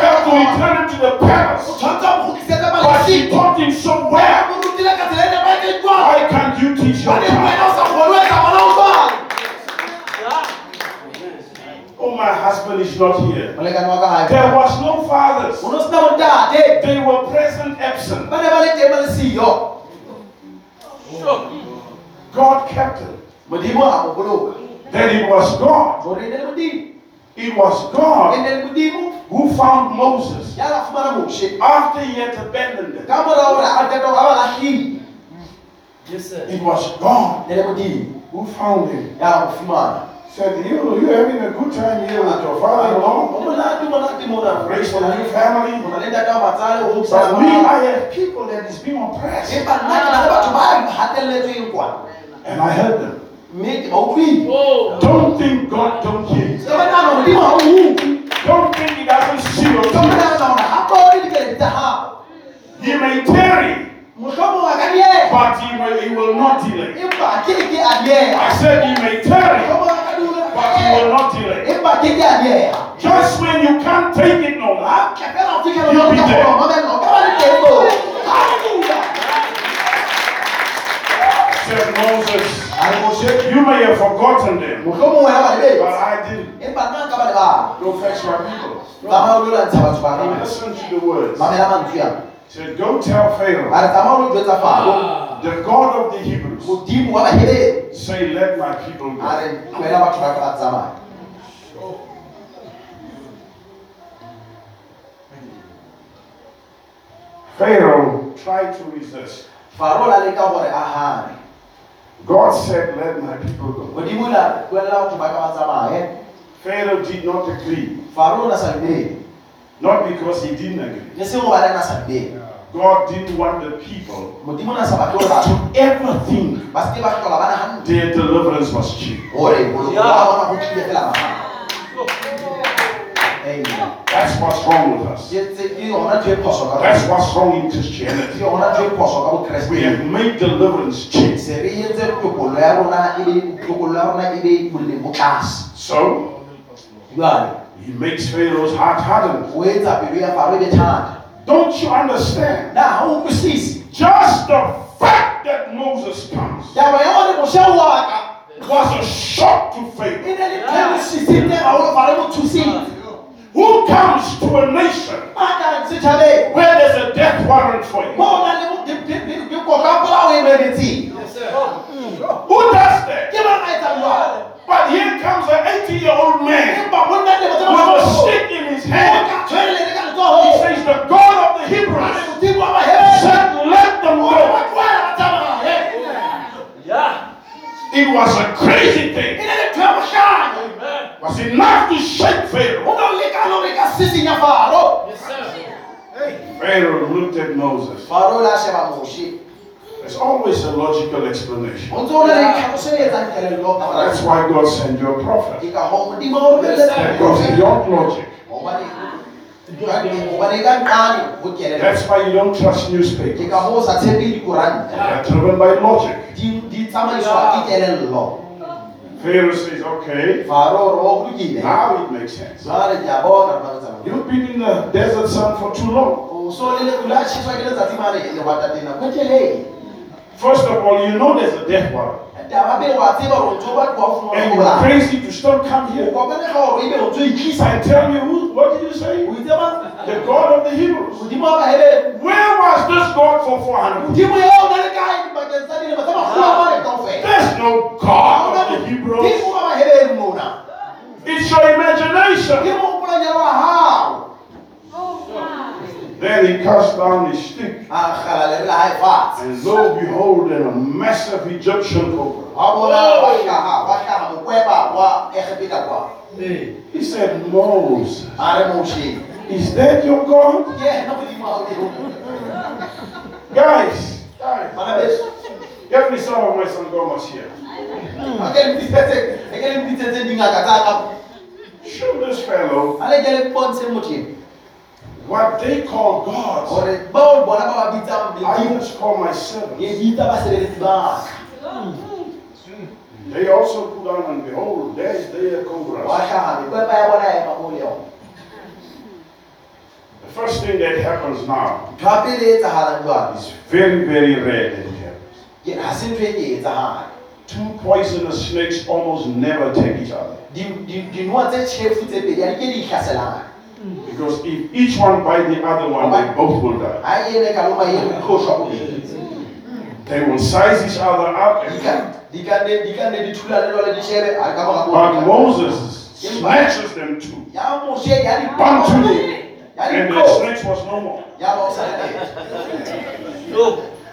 servant, yena jwalo ka have to mosadi return it to the o palace. tshwanetse ho kgutlisetsa But she taught him so well. mo rutile ka tsela nepahetseng jwalo Why can't you teach your Hobane wena child? o sa kgone ho etsa ngwana o jwalo Oh, my husband is not here. molekane wa ka hae There was no fathers. o no sena bontate They were present absent. ba ne ba le teng ba le God kept him. modimo a Then it was God. Hore ne le modimo It was God ne le modimo who found Moses ya la fumana moshe after he had abandoned them. ka mora hore a qeta ho ba lahlile Yes, sir. It was God ne le modimo who found him. ya la mo fumana Said, you, you're having a good time here with your father-in-law. o monate monate mona Raised a new family. o na le ntate wa matsale o But me, I have people that is being oppressed. empa nna ke na le batho ba hatelletsweng kwana And I heard them. Mme ke ba utlwile Oh. Don't think God don't hear you. ka ba nahana modimo ha o utlwe Don't think he doesn't see your ka ba tears. nahana hore ha bone dikeledi tsa hao He may tarry, mohlomong a ka dieha but he will, he will not delay. empa ke ke a dieha I said he may tarry, mohlomong a ka dula but he will not delay. empa ke ke a dieha Just when you can't take it no more, ha ke fela o fitlhela You'll o be ka there. kgona ho mamela o ka ba le teng moo haleluya said Moses, a re moshe you may have forgotten them, mohlomong wena ba but I didn't. empa nna nka ba Go fetch my people. tsamaya o lo lwantsha batho ba Now ka listen to the words. mamela mantswe yana said, Go tell Pharaoh, re tsamaya o lo jwetsa Ah. the God of the Hebrews, modimo wa bahebedi say, Let my people go. re tlohela batho ba ka ba tsamaya Pharaoh tried to resist la leka gore a hane God said, Let my people go. modimo la tlohela batho ba ka ba tsamaye. Pharaoh did not agree, faro o na sa not because he didn't agree. le seng gobane a na sa dumele. God didn't want the people modimo o na sa batle gore batho to ever think ba seke ba hlola ba naganne their deliverance was cheap. gore boloko ba bona go tlile fela mahala Amen. That's what's wrong with us. That's what's wrong in Christianity. yona ntho phoso ka We have made deliverance cheap. se re entse tokolo ya rona be tokolo ya rona be boleng bo tlase So he makes Pharaoh's heart harden. o etsa pelo ya faro be thata Don't you understand? na ha o utlwisise Just the fact that Moses comes taba ya gore mosha wa ka was a shock to Pharaoh. Who comes to a nation a ka setšhabeng where there's a death warrant for you? mo o na le dikoka polao memetseng Yes, sir. Who does that? ke ba ka etsang But here comes an 80 year old man empa monna lemo tse with a stick in his hand. ka tshwerelele ka He says, The God of the Hebrews modimo wa bahebedi said, Let them go. ba tloela ba tsamaye Yeah. It was a crazy thing. ne le ntho ya bohlanya It was enough to shake Pharaoh. go no lekano le ka Yes, sir. Pharaoh looked at Moses. faro la sheba There's always a logical explanation. o ntse o na le tlhaloso etsang kelello ka That's why God sent you a prophet. ke ka go modimo o That goes beyond logic. gobane ka nqane go kelello That's why you don't trust ke newspapers. ka go o sa They're driven by logic. Di di tsamaiswa ke kelello Pharaoh says, okay, faro ro go lokile now it makes sense. jwale ke a bona re ba tsamaya You've been in the desert sun for too long. First of all, you know there's a death warrant. taba pele wa tseba gore ntho batho ba fumana And bolaya crazy to still come here kopanega gore ebe o tlo itlisa tell you, who, what did you say? The God of the Hebrews. modimo wa bahebele Where was this God for 400 years? modimo eo o na le kae dibakeng tsa dilemo tsa makgolo a mane kaofela There's no God of the Hebrews. dimo ba bahebele mona It's your imagination. ke mogopolanyana wa gago Then he cast down his stick, a gala le re la gae fatshe and lo behold, a massive Egyptian cobra. wa bona wa hlaga wa hlaga mokweba wa egepeta kwa Hey. He said, Moses, a re mošeng is that your God? ke ena modimo wa gago Guys, guys, bana beso get me some of my sangomas here. a ke le mpitsetse ke le mpitsetse dingaka tsa ka Show this fellow what they call gods. gore bao bona ba ba I just call my servants. ba mm. They also put on and behold, there's their wa cobras. hlaga mekweba ya bona ya ema mo le yona The first thing that happens now ntho ya pele etsagalang jwale is very, very rare that it happens. ke- ga se ntho Two poisonous snakes almost never take each other. Di- di- dinoa tse tšhefu tse pedi a di ke di itlhaselana Because if each one bite the other one, they both will die. ga ene ka loma re tlošwa bobedi They will size each other up. And, ka di ka nne di ka nne di thulane jwale di shebe a re ka but Moses snatches them two. ya mose ya di One, two. ya di And the klo snakes was no more.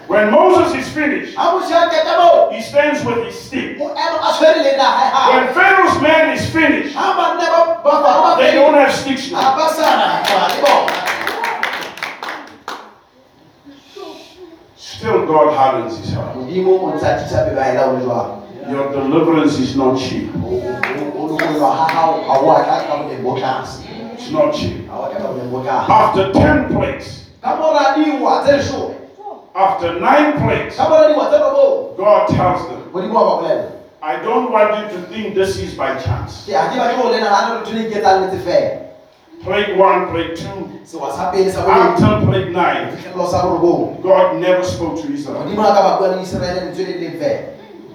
Ya ba o sa le teng When Moses is finished, ha mose a keta mo he stands with his stick. o ema a tshwere le naga ha When Pharaoh's man is finished, they don't have sticks now. ba sana ba le bona Still, God hardens his heart. modimo o ntse a tisa pelo a ela o le jwalo Your deliverance is not cheap. o lokolwa ha gago ga o a tla ka boleng bo tlase It's not cheap. ga o tla ka boleng bo tlase After 10 plagues, after 9 plagues, ka mora dingwa God tells them, modimo wa ba bolela I don't want you to think this is by chance. ke a ke batle go le nagana re thone ke etsang letse fela Plague 1, plague 2, sewa sa pele sa bobedi until plague 9, fitlhelelo sa borobong God never spoke to Israel.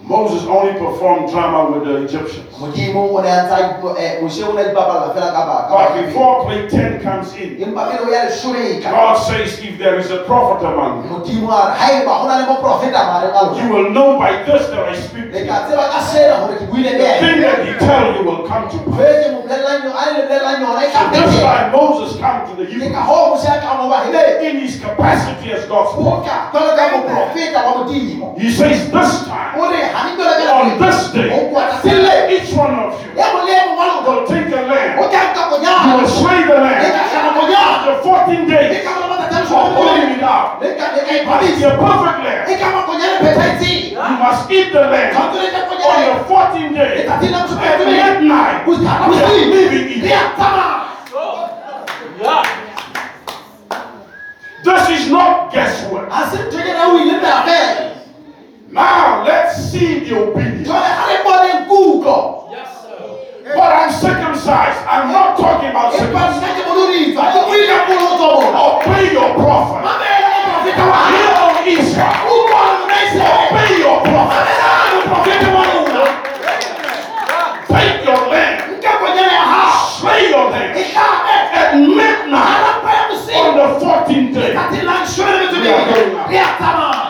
Moses only performed drama with the Egyptians. modimo o ne a ntsa eh, mose o ne a dipapalla fela ka ba- ka But before plague 10 comes in, empa pele o ya lesome tla God says, if there is a prophet among you, modimo a re haeba go na le moprofeta magareng a you will know by this that I speak to you. ka tseba ka sena gore ke buile le The thing that he tell you will come to pass. Fetse mo bolelelang yo- a le le bolelelang yona So phethela. time Moses come to the ke Hebrews ka hoo mose a tlang mo bahebele in his capacity as God's prophet. oka jwalo ka moprofeta wa modimo He says, this time, on this day, each one of you will take a lamb. You will slay the lamb. After 14 days of pulling it out, be iphadisa a perfect lamb. You must eat the lamb on your 14th day at midnight. We are leaving le Egypt. ya tsamaya Yeah. This is not guesswork. ga se ntho ke na o ile pela fela Now let's see the obedience. jwale ga re boneng kutlo Yes, sir. But I'm circumcised. I'm not talking about empa circumcision. nna ke boloritswa ke buile molotso bona Obey your prophet. mamela moprofeta wa Hear, gago O Israel. o bona mona israele Obey your prophet. mamela moprofeta wa lona Take your land. nka konyane ya gago Slay your e land. tlhabe At midnight arapa ya on bosigo the 14th day. letsatsi la lesome le metso mebedi re ya tsamaya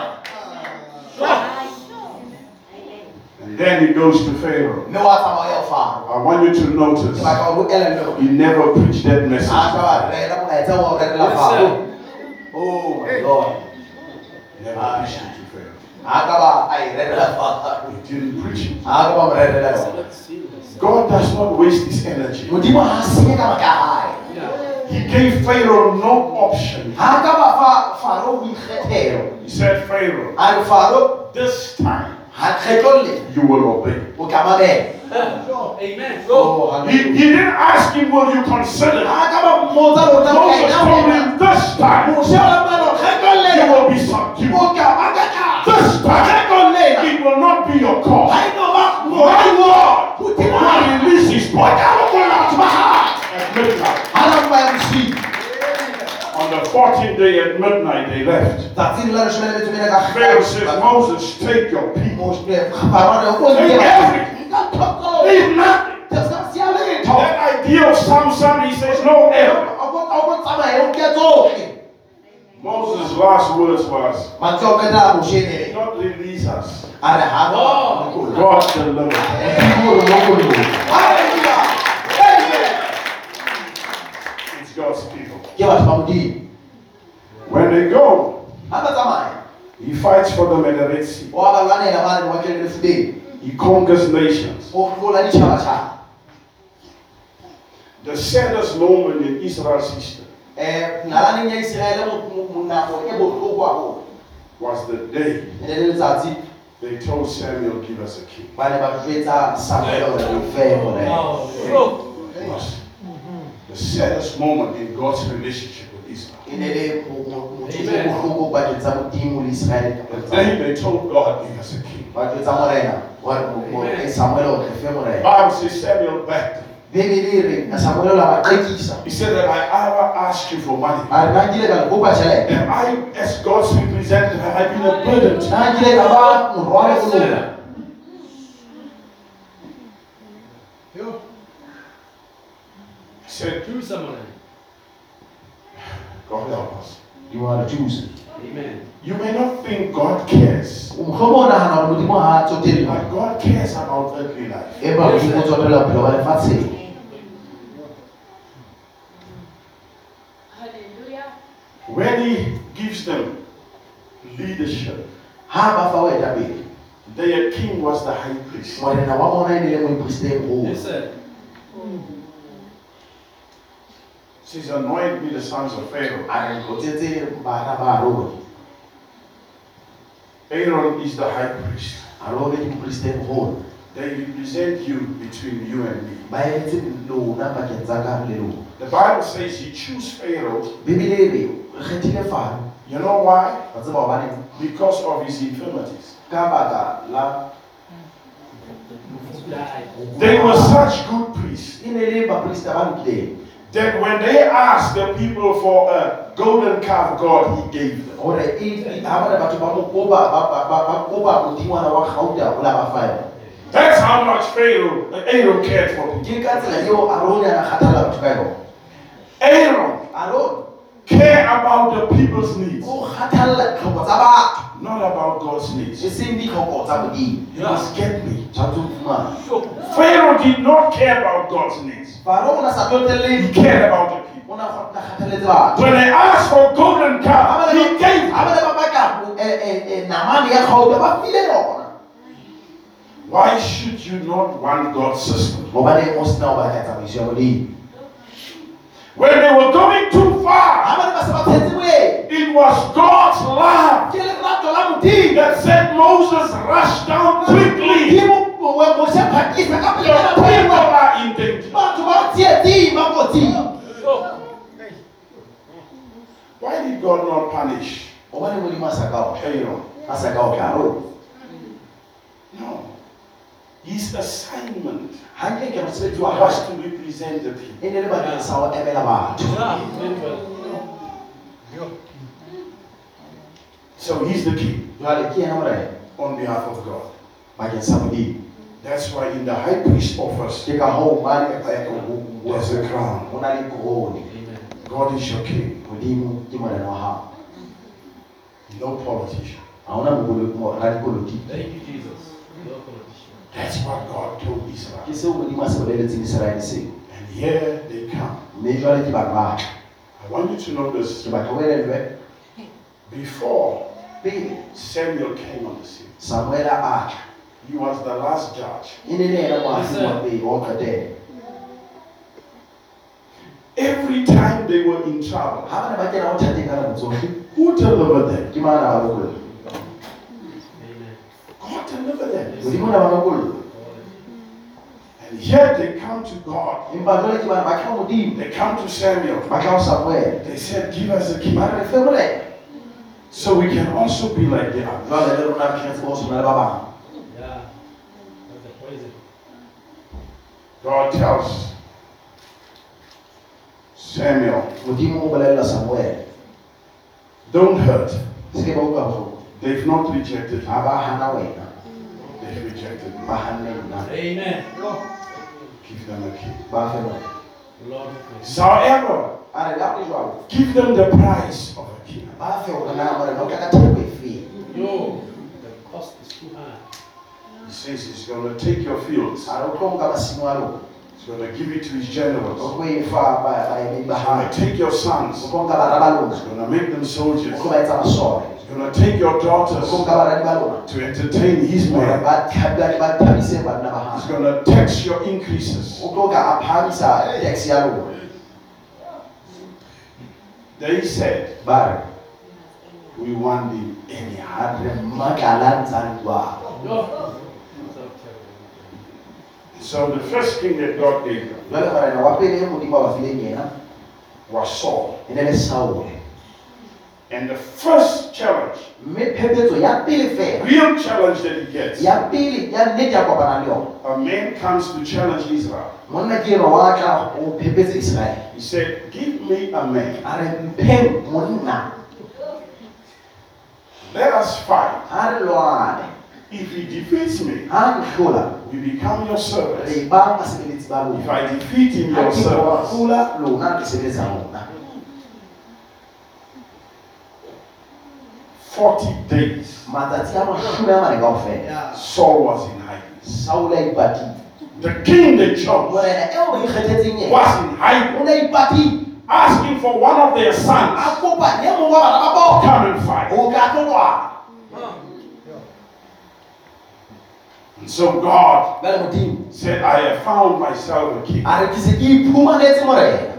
And then he goes to Pharaoh. mme wa tsamaya ya faro I want you to notice ke batla gore o elellwe he never preached that message. a ka ba rela molaetsa wa o relela Yes, faro sir. oh my god He never preached it to Pharaoh. a ka ba a e relela faro He didn't preach it. a ka ba mo relela yona Let's see this. God does not waste his energy. modimo ga a senye ka baka ya gae Yeah. He gave Pharaoh no option. ga ka ba fa faro boikgethelo He said, Pharaoh, a re faro this time ga kgetlo le you will obey. o tla mamela Amen. He, he didn't ask him, Will you consider? ga ka ba mmotsa lona Moses told him, This time mose o lamano kgetlo you lela will be subdued. o tla makatla This time kgetlo it will not be your cause. ga no ba My Lord modimo will release his o body tla lokolla batho ba gae at midnight ga lampa ya bosigo on the 14th day at midnight, they left. tsatsing la leshome le metso mene ka Pharaoh says, Moses, take your people. Pharaoh o Take everything. Leave nothing. Ke sa siya letho. That idea of Samson, he says, no error. A bo- a bo tsamaya o nke tsohle. Moses' last words was, Mantswe a ho qetela moshene. not release us. A re ha Oh. God deliver. Hallelujah. Amen. It's God's people. When they go, Ha ba tsamaya. he fights for them at the Red Sea. O a ba lwanela mane lewatleng le lefuteng. He conquers nations. O hlola ditjhabatjhaba. The saddest moment in Israel's history was the day ne le letsatsi they told Samuel, give us a king. ba ne ba jwetsa Samuel hore re fe morena. Oh. It was the saddest moment in God's relationship Amen. bohloko pakeng tsa Modimo le Israele. The day they told God, give us a king. Ba jwetsa morena hore mo- mo- Amen. Samuel hore fe morena. Bible says Samuel backed. Bebele re Samuel la ba qekisa. He said that I ever asked you for money. Ah, a re na nkile ka le kopa tjhelete. And I, as God's representative, have I been a burden to Na nkile ka ba morwalo ho lona. Said, Do someone. God help us. You are the Jews. Amen. You may not think God cares, Mohlomong o nahana hore Modimo ha a tsotelle. but God cares about earthly life. Empa Modimo o tsotella bophelo ba lefatsheng. Hallelujah. When He gives them leadership, Ha ba fa boetapele. their king was the high priest. Morena wa Says, anoint me the sons of Pharaoh. Aaron. Is the high priest. They represent you between you and me. The Bible says you choose Pharaoh. You know why? Because of his infirmities. They were such good priests ne le bapriste ba lokileng. that when they asked the people for a golden calf god, he gave them. That's how much Pharaoh, Aaron cared for people. Ke ka tsela eo Aaron a kgathala batho ka yona. Aaron Aaron cared about the people's needs, o kgathalla ditlhoko tsa batho. not about God's needs. ditlhoko tsa modimo You must get me. tshwanetse o fumana Pharaoh did not care about God's needs. faro o na sa He cared about the people. o na kgo- na kgathaletse batho When they asked for golden calf, he gave ha them. ba ne ba batla eh, eh, eh, namane ya gauta ba file yona Why should you not want God's system? When they were going too far, it was God's love that said Moses rushed down quickly. The people are in why did God not punish? Aaron. No. His assignment ke mosebetsi wa was gae to represent the people. e ne le bakeng sa ho So he's the king jwale ke yena morena on behalf of God. bakeng sa modimo That's why in the high priest office, ke ka hoo ba ne there's a crown. ho na le korone God is your king, modimo ke morena wa hao no politician. ha hona radipolotiki Thank you, Jesus. No politician. That's what God told Israel. ke seo modimo a se boleletseng israele seo And here they come. mme jwale ke batho ba I want you to know this. ke batho o elellwe Before pele Samuel came on the scene, samuela a tla he was the last judge. e ne le yena moafi Yes, sir. wa pele wa ho qetela Every time they were in trouble, ha ba ne ba kena ho thateng ka nako tsohle who delivered them? ke mana ba lokolla Amen. God delivered them. modimo na ba lokolla And yet they come to God. empa jwale ke bana ba tla ho modimo They come to Samuel. ba tla ho samuele They said, Give us a king. ba re re So we can also be like the others. jwale le rona re kgetse ho tshwana le ba bang Yeah. That's the poison. God tells Samuel, modimo o bolella Don't hurt. se ke ba utlwa bohloko They've not rejected ha you. ba hana wena They've rejected me. ba hanne nna Amen. Give them a key. ba fe wena Lord, we praise However, a re le ha le jwalo give them the price of a king. ba fe hore na morena o tla ka theko feng you. Yo, the cost is too high. He says he's going to take your fields. a re o tlo nka masimo a lona He's going to give it to his generals. tlo fa ba- baemedi ba He's going to take your sons. tlo nka barra ba He's going to make them soldiers. O tlo ba etsa masole He's going to take your daughters nka baradi ba lona to entertain his hore men. ba thabi- ba thabise banna ba He's going to tax your increases. o tlo ka a phamisa tax ya lona They said, We want the re anyhow. a re matlala ntshang jwalo Yo. So the first king that God gave them jwale morena wa pele modimo a ba fileng yena was Saul. e ne le saole And the first challenge, mme phephetso ya pele fela real challenge that he gets, ya pele ya nnete ya kopana le yona a man comes to challenge Israel. monna ke eno wa tla o phepetse israele He said, Give me a man. a re mpheng monna Let us fight. a re lwane If he defeats me, ha nhlola we become your servant. re ba basebeletsi ba If lona I defeat him, your ke servants. hlola lona ke sebetsa lona 40 days, matsatsi a mashome a mane kaofela. Saul was in hiding. saule a ipatile. The king they chose morena eo ba ikgethetseng yena? was in hiding, o ne a ipatile. Asking for one of their sons. Kopa ye mongwe wa bana ba to bona come and fight. o ka tlo lwana And so God said, I have found myself a king. A re ke se ke iphumanetse morena.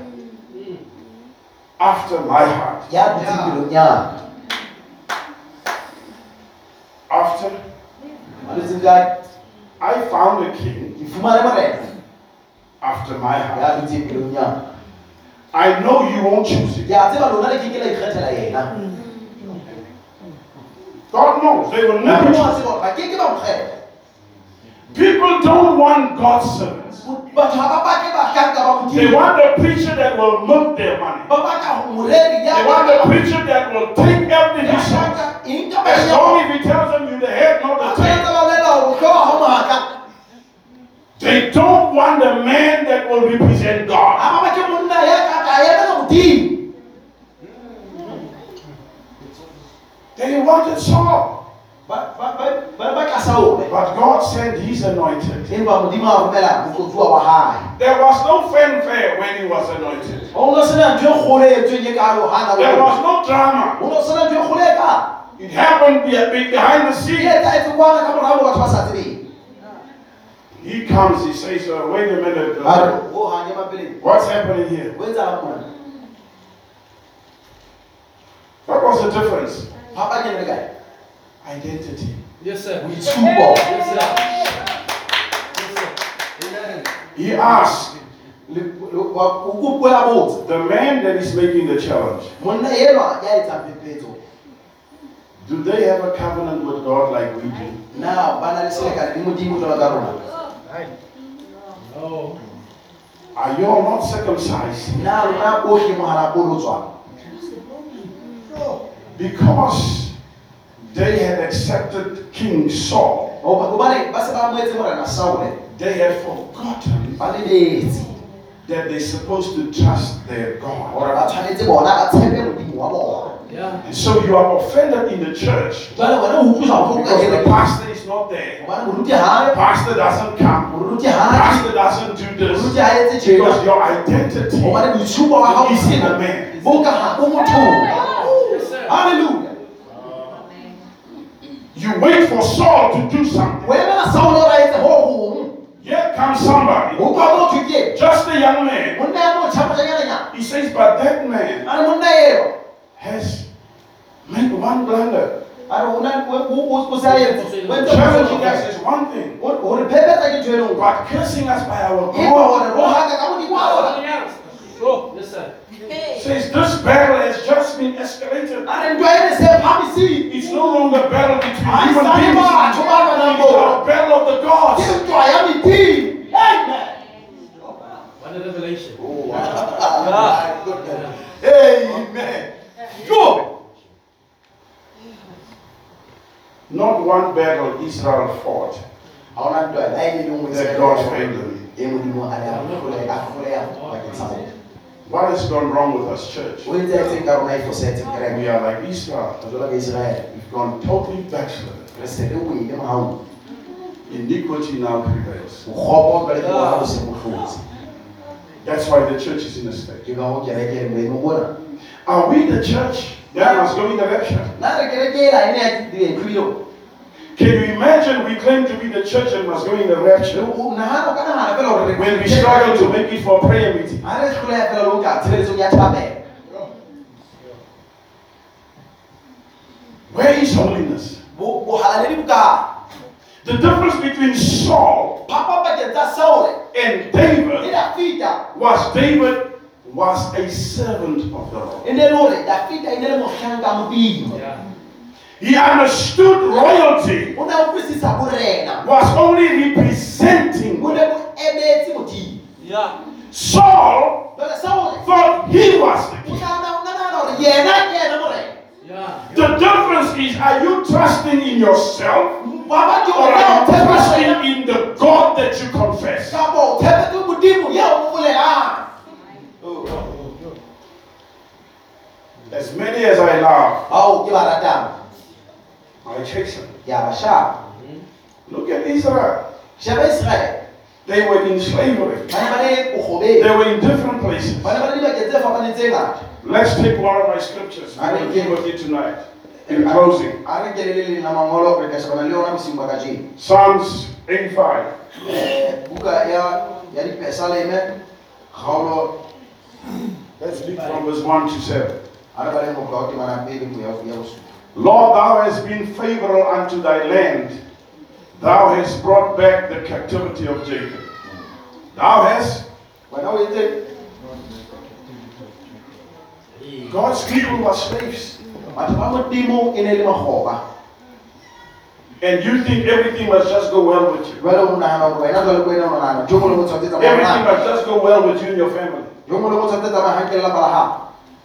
After my heart. ya malwetseng kae I found a king ke fumane morena after my heart. ya dutseng pelong yana I know you won't choose it. a tseba lona le ke ke la ikgethela yena God knows they will never choose. tseba hore ba ke ke ba mokgetha People don't want God's servants. batho ha ba batle bahlanka ba They want a preacher that will milk their money. ba batla moredi ya They want a preacher that will take every ya decision. hlanka eng ka As long as he tells them you're the head, not the tail. tshwanetse ba bolela hore hlooho ha mohatla They don't want a man that will represent God. ha ba batle monna ya ka ka ena ka modimo They wanted Saul. But God said he's anointed. empa modimo a romela motlotuwa wa hae There was no fanfare when he was anointed. ho no sena ntho kgolo entsweng kalo hana There was no drama. ho no sena ntho kgolo kalo It happened be- be- behind the scenes. etsahetse kwana ka morao batho ba sa tsebeng He comes, he says, uh, wait a minute. a uh, re o hanye mapeleng what's happening here? ho etsahala mona What was the difference? phapanyeng le kae Identity. Yes, sir. boitshupo two sir. Yes, sir. He asked Le- le- wa- o kopuela botse the man that is making the challenge, monna enwa ya etsang phephetso do they have a covenant with God like we do? na ba na le selekane le modimo jwalo ka rona Oh. Are you all not circumcised? na lona ohle mohala bolotswa Because they had accepted King Saul, oh, gobane ba se ba moetse morena saole they had forgotten that they're supposed to trust their God. Gore ba tshwanetse bona ba tshepe modimo wa bona Yeah. So you are offended in the church jwale wena o utlwisa bohloko ka because the pastor is not there. gobane moruti hae Pastor doesn't come. Pastor doesn't do this. Because your identity gobane boitshupo wa gago is in a man. bo ka ga bo mothong Yes, sir. halleluja You wait for Saul to do something. o emela saole ra etse ho Here comes somebody, o kwa motho ke just a young man. monna ya motjha motjanyana He says, but that man a re has made one blunder. a re ona o se a etse o entse Challenging us is one thing, O- gore phephetsa ke ntho lengwe but cursing us by our empa gore God ro haka ka modimo wa Something else. Oh, yes, sir. says this battle has just been escalated. a re ntwa ene se phamisitse It's no longer a battle between Ha human sa le beings. batho ba It's a battle of the ke gods. ntwa ya medimo amen What a revelation. Oh, my goodness. Amen. Yo. Not one battle Israel fought. ha ona ntwa la ile le That God failed them. modimo a ne a hloleha a hloleha bakeng sa bona What has gone wrong with us, church? o entse etseng ka rona fosetseng We are like Israel. jwalo We've gone totally backslidden. re se le wele morao Iniquity now prevails. bokgopo jwale ke bona bo se bo hlotse That's why the church is in a state. Ke ka go kereke le boemo bona Are we the church that must go in the rapture? nna re kereke ela e ne ya Can you imagine we claim to be the church and must go in the rapture nagana o ka nagana fela when we struggle to make it for prayer meeting? ga re hloleha fela le o ka tshebeletsong ya thabela Where is holiness? Bo- bohalaledi bokae The difference between Saul phapa pakeng tsa saole and David was David was a servant of the Lord. ne le gore dafita ne le motlhanka Yeah. He understood royalty o ne o kwisisa borena was only representing. o ne bo emetse modimo Yeah. Saul thought he was the o king. nagana o nagana gore yena ke ena morena Yeah. The difference is are you trusting in yourself or are you trusting in the God that you confess? kapo o tshepetse modimo ye o mo bolelang As many as I love, ba ratang I chasten. ke a ba Look at Israel. sheba They were in slavery. ba ba le They were in different places. ba ne ba le dibakeng tse fapaneng tse ngata Let's take one of my scriptures. I'm going to give with you tonight. In closing, a re ke le le leng la mangolo re ka shebana le yona bosiung ba kajeno Psalms 85. Eh, buka ya ya dipesaleme kgaolo Let's read from verse 1 to 7. A re baleng go tloga temana pele go ya ya bosupa Lord, thou hast been favorable unto thy land. Thou hast brought back the captivity of Jacob. Thou hast, wena o etse God's people were slaves. batho ba modimo ne le magoba And you think everything must just go well with you. jwale o nagana gore wena jwale ko ene o nagana jo mo le mo tshwanetse Everything must just go well with you and your family.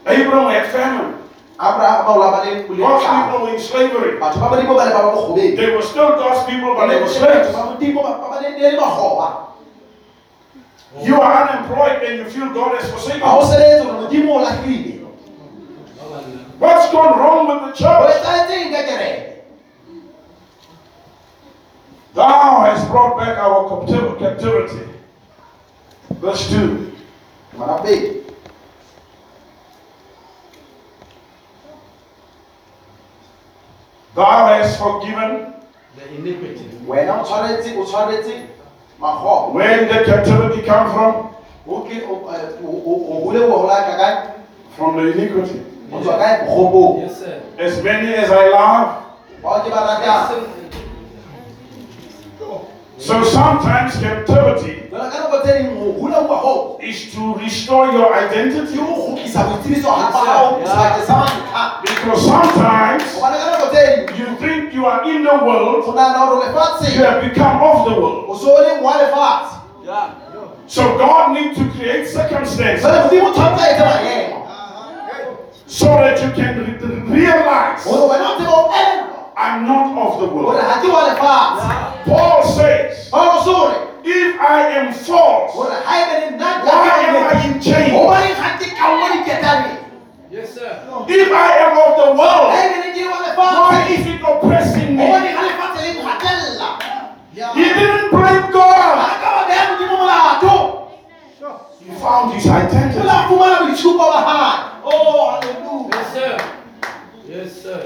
Jo mo le mo tshwanetse tsamaya hanke le lapa la gago Abraham had famine. abraham ba o la ba le God's people in slavery. batho ba badimo ba ne ba ba bogobedi They were still God's people, but they were slaves. ba modimo ba ba ne ne le magoba You are unemployed and you feel God has forsaken you. sebetse gore modimo o latlhile What's gone wrong with the church? etsagetseng ka kereke Thou hast brought back our captiv- captivity. Verse 2. Ngwana pedi Thou hast forgiven. The iniquity. wena o tshwanetse o tshwanetse magoba Where did the captivity come from? o ke o eh, o- o- o hole go golaka kae From the iniquity. o tswa kae bogobong Yes, sir. As many as I love. bao ke ba ratang So sometimes captivity jala ka nako tse ding go hula kwa go is to restore your identity. go kgotlisa boitsebiso ga gago sebakeng sa mantlha Because sometimes gobane ka nako tse ding you think you are in the world, o nagana gore you have become of the world. o se o le wa. So God needs to create circumstances jale modimo tshwanetse a etse maemo so that you can re- realize gore wena o tsebe o elelwa I'm not of the gore world. ga ke wa lefatshe Paul says, paolo sore if I am false, gore ga ebe le nna why am I in chains? gobane ga ke ka mo diketaneng Yes, sir. If I am of the ga world, ebe le ke wa why lefatshe is it oppressing me? gobane ga lefatshe le nkgatella He didn't blame God. ga ka ba beya modimo molato He found his identity. o la fumana boitshupo ba gae oh halleluja Yes, sir. Yes, sir.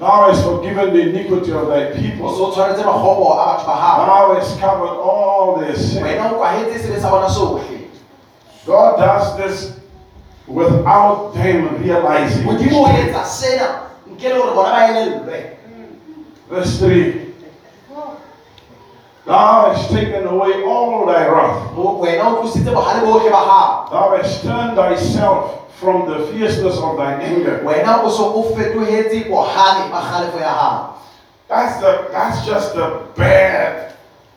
Thou hast forgiven the iniquity of thy people. se o tshwanetse magobo a batho ba gago Thou hast covered all their sin. wena o kwahetse sebe sa bona sotlhe God does this without them realizing. modimo o etsa sena nke le gore bona ba elellwe Verse 3. Thou hast taken away all thy wrath. Mo- wena o tlositse bogale botlhe ba Thou hast turned thyself from the fierceness of thine anger. wena o se o fetogetse bogale ba galefo ya gago That's the that's just the bad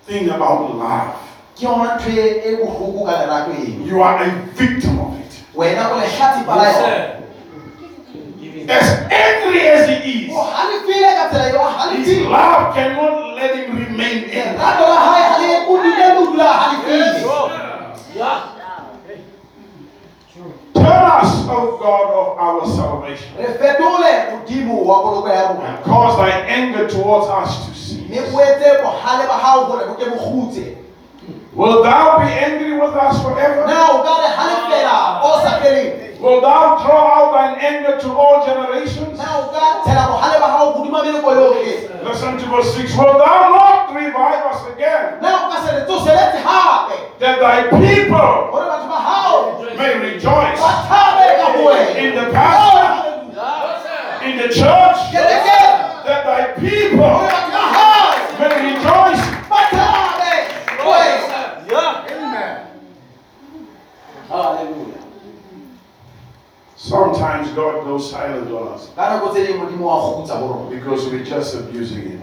thing about love. ke yona ntho e e botlhoko ka lerato eno You are a victim of it. wena o letlhatsipa la Yes, yona sir. As angry as he is, o halefile ka tsela eo a his halefile love cannot let him remain angry. lerato la hae ha le o dule le dula halefile Turn us, O God of our salvation, re fetole modimo wa poloko ya rona and cause thy anger towards us to cease. Will thou be angry with us forever? na o ka re halefela o sa Will thou draw out thine anger to all generations? na o bohale ba hao hodima Listen to verse 6. Will thou not revive us again, na o ka se re tsoseletse hape. That thy people gore batho ba hao. may rejoice in the pastor, oh, in the church, that thy people batho ba hao. may rejoice Hallelujah. Sometimes God goes silent on us ka nako tse dingwe modimo wa kgutsa bo rona because we're just abusing Him.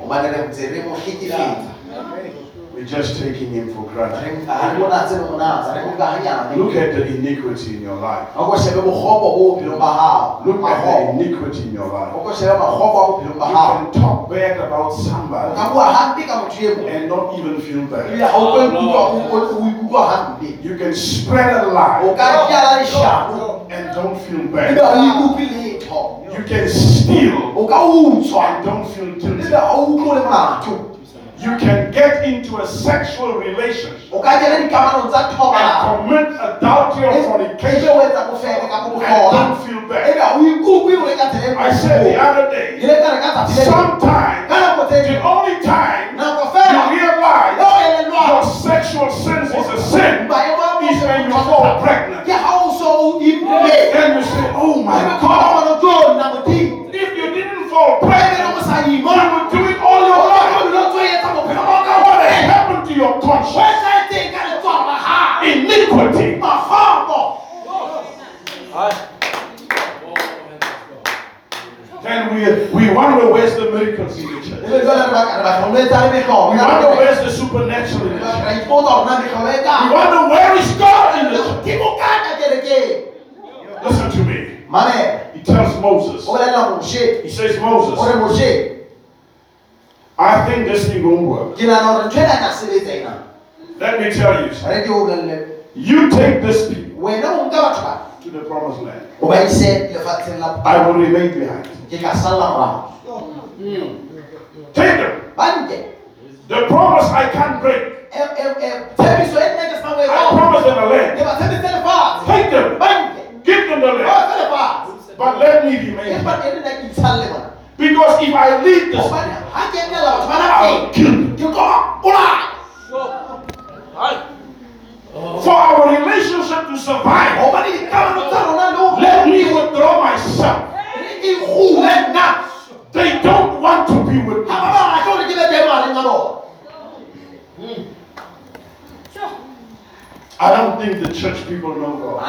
Gobane re ntse re mo hlekefetsa We're just taking Him for granted. re ga re bona tse monatsa re mo ka hanyane Look at the iniquity in your life. ga ko shebe bogopo bo bophelong ba hao Look at the iniquity in your life. ko shebe magopo a bophelong ba You hao can talk bad about o ka somebody bua hampe ka motho and not even feel bad. ga o tlo ikutlwa o- o ikutlwa You can spread a lie ka jala leshano and don't feel ebe bad. ga o ikutlwe letho You can steal o ka utswa and don't feel ebe guilty. You can get into a sexual relationship o ka kena dikamanong tsa and commit adultery or fornication. o etsa bofebe ka and don't feel bad. ga o ikutlwe o le ka I said the other day, ile ka re ka tsatsi le leng, sometimes ka nako tse the only time you realize your sexual sins is a sin is when you fall pregnant. ke ha o so o imme Then you say, oh my God. kgona go tona modimo If you didn't fall pregnant, o sa ima. you would do it all your life. o dilo tsoetsa bophelo ba ka What has happened to your o conscience? etsahetseng ka letsogo la gago Iniquity. magopo Then we, we wonder where's the miracles in the church. ebe jwale re batla- re batla ho etsa le mekgobo We wonder rona. where's the supernatural in the church. ra ipotsa hore na mekgobo We wonder where is God in the church. ke bokaka kerekeng Listen to me. He tells Moses, o bolelela moshe he says, Moses, I think this thing won't work. ke nana hore ntho ena ka sebetsa ena Let me tell you, son. re ke o bolelle you take this people wena o nka batho ba to the promised land. o ba ise lefatsheng la I will remain behind. ke ka salla morago Take them. The promise I can't break. Tshepiso nna ke I moetsa promised them a land. ke ba tshepise lefatshe Take them. Give them the land. But let me remain. empa ke nna ke itshalle bona Because if I lead this, hobane ha ke etela batho ba I'll kill them. ke tlo ba bolaya For our relationship to survive, hobane dikamano tsa rona le ho let me withdraw myself. re ikgule nna They don't want to be with ha me. ba barate hore ke be teng mareng a bona hmm. I don't think the church people know God.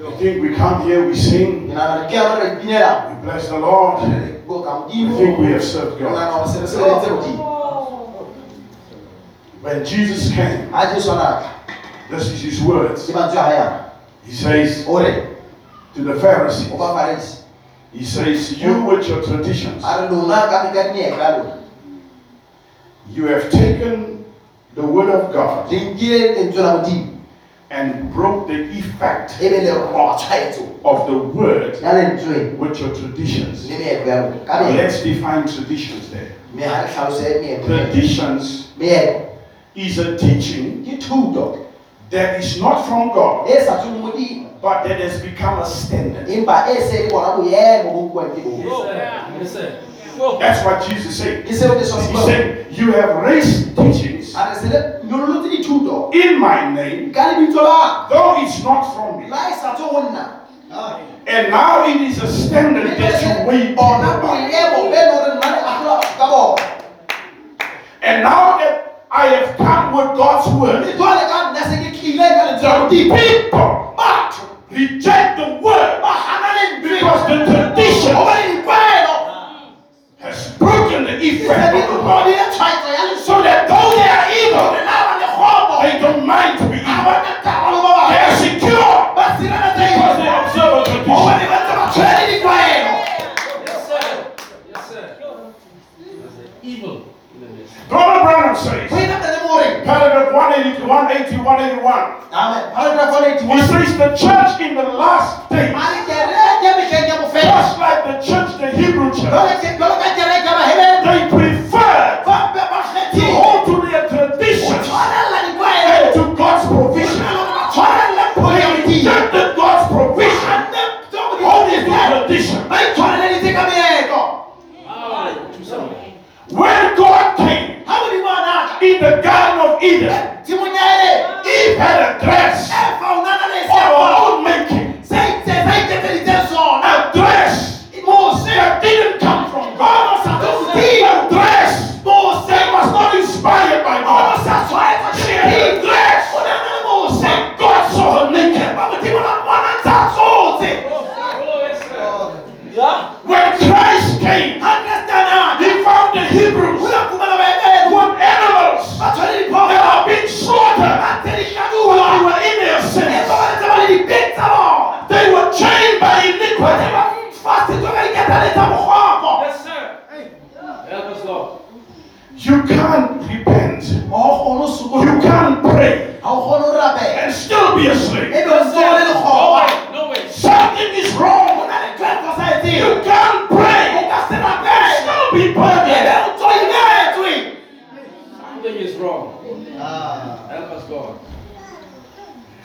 Ha ke nahane hore batho ba kereke ba tseba modimo I think we come here, we sing, ke nahana re ke yana re ipinela we bless the Lord. re go ka We think we have served God. hore se re sebeditse modimo When Jesus came, ha jesu ana this is his words. ke mantswe a hae yana He says to the Pharisees, o ba farisi He says, You with your traditions, a re lona ka mekadinyeka ya lona you have taken the word of God and broke the effect be le roba tshwaetso of the word with your traditions. le meetlo ya lona ka meetlo. Let's define traditions there. mme ha re hlalose meetlo Traditions is a teaching ke thuto. that is not from God, sa tsweng ho modimo. but that has become a standard. empa se bona boemo bo buang ke bo Yes, sir. That's what Jesus said. ke seo jesu a se He said, You have raised teachings a re se le nyololotse dithuto in my name, ka lebitso la though it's not from me. la sa tswe ho nna And now it is a standard that you wait bona by. boemo be leng hore nna le ahlola batho ka bona And now that I have come with God's word, mme jwale ka nna se ke tlile ka lentswe la the people batho. reject the word ba hana lentswe because the tradition ifrele ingubo iyatshayisa yale so that though they are evil they don't mind to be evil they are secure basirelete because they observe the tradition obane batse batshwere ditlwaelo Evil. Brother Branham says, paragraph 180, 180, 181. Amen. Paragraph 181. He says the church in the last days, just like the church, the Hebrew church, they preferred ba ba ba to kgethile hold to their ho traditions tshwarella and ditlwaelo to God's provision. ba tshwarella They politi rejected God's provision, holding to tradition. ba itshwareleditse ka meetlo Ah, thusa mo. When God came ha modimo a naka in the Garden of Eden, tshimong ya eden Eve had a dress eva o nana le of her seaparo own making, fasitswe ka diketane Yes, sir. Help us, Lord. You can't repent. You can't pray ga o kgone o rapela and still be a slave. ebe o ntse o le No way, no way. Something is wrong. na le ntho You can't pray and still be burdened. o ntso imetswe Something is wrong. Help us, God.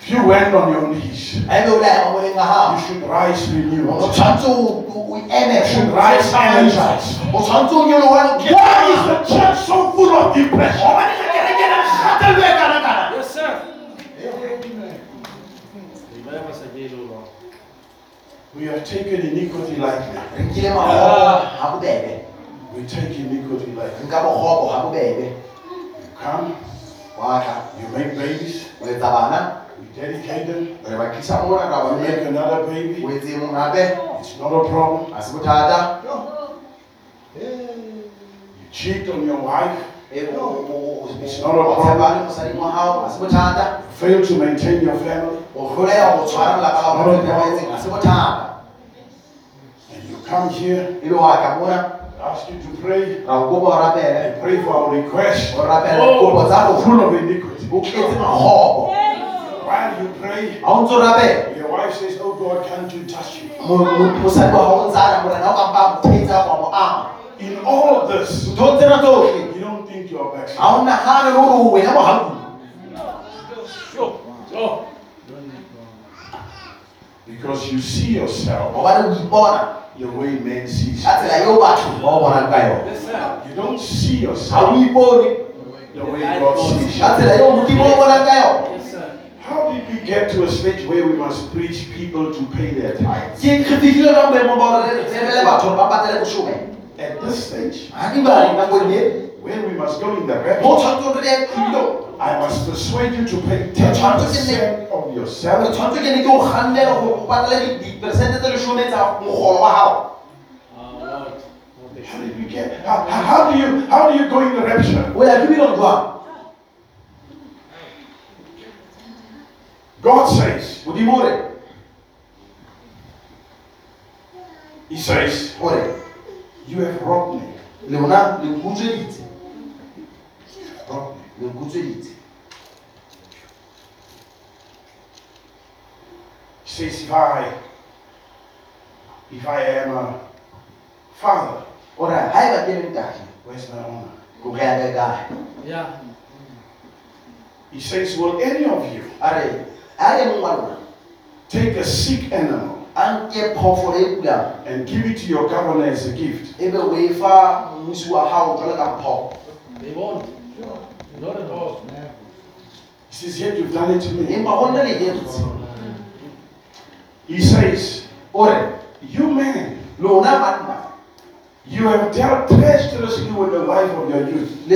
If you went on your knees, ebe o le ema moleng wa you gago should rise o renewed. You should rise energized. o tshwanetse o nyolohe o Why is the church so full of depression? gobane ga kereke na kgatelelo kana-kana Yes, sir. Revive us again, O Lord. We have taken iniquity lightly. re nkile magogo ga ah. bobebe We take iniquity lightly. nka bogopo ga bobebe You come, wa you make babies, o etsa bana we dedicate them, re ba tlisa you make another baby. etse e mong It's not a problem. bothata You cheat on your wife, E o- o- o- o- It's not a o problem. tshepane mosading wa gago ga se bothata fail to maintain your family, o tlholega go tshwara lelapa la Not a problem. gaetseng ga se bothata and you come here, ebe wa tla ask you to pray, ra o kopa o rapele and pray for our request, o rapela dikopo tsa rona full of iniquity. o tletse magogo While you pray, ga o ntse o your wife says, Oh God, can't you touch me? mo- mo- mosadi wa gago o ntse a ra morena o kampa mothetsa kwa mo ama In all of this, ntho tsena tsotlhe you don't think you're ga backsliding. o nagane le gore o wena mogakudu Go. Go. Because you see yourself gobane o ipona the way men see ka you. tsela eo batho ba o bonang ka yone Yes, sir. You don't see ga o yourself ipone the way God sees ka you. How did we get to a stage where we must preach people to pay their tithe? ke re fitlhile ka boemo ba gore re lebele batho gore ba patele bosome At this stage, ga di bale nakong when we must go in the mo rapture, tshwanetse re le tulo I must persuade you to pay 10% of your salary. tshwanetse ke ne ke o gannele gore o patele diperesente tse lesome tsa mogolo wa gago Lord. How did we get? How, how how do you how do you go in the rapture? O ya ke bilong jwang God says, modimo ore He says, ore you have robbed me. lona le Robbed me. le nkutsweditse He says, if I if I am a father, ore ga e ba ke leng where's my honor? ya ka kae Yeah. He says, Will any of you a re a le mong wa lona take a sick animal a nke phoofolo and give it to your governor as a gift? ebe o fa mmusi wa gago jwale They won't. Not at all. He says, Yet you've done it to me. empa go nne le editse He says, ore You man, lona banna you have dealt treacherously with the wife of your youth.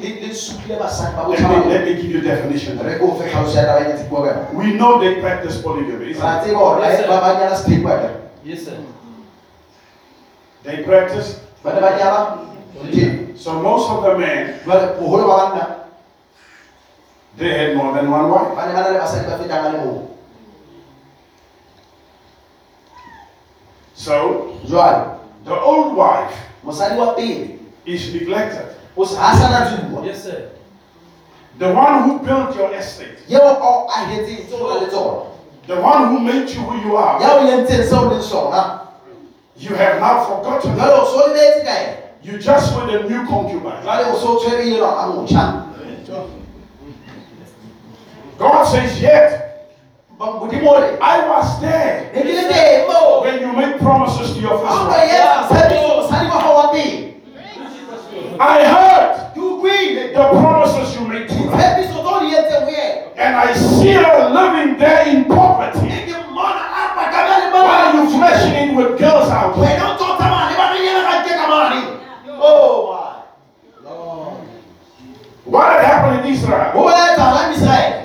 Let me, let me give you a definition. re ko fe tlhaloso ya taba ke tsebua ka yona We know they practice polygamy. isn't ra it? tseba gore Yes, sir. ba ba nyala sepheko ya kere Yes, sir. They practice. ba ne ba nyala So most of the men, jwale bogolo ba banna they had more than one wife. ba is ba was Yes, sir. The one who built your estate. The one who made you who you are. You have now forgotten. That. You just with a new concubine. God says, Yet. I was there when you made promises to your father. I heard the promises you made to her. And I see her living there in poverty. While you flashing in with girls out there. Oh my Lord. What happened in Israel? What happened in Israel?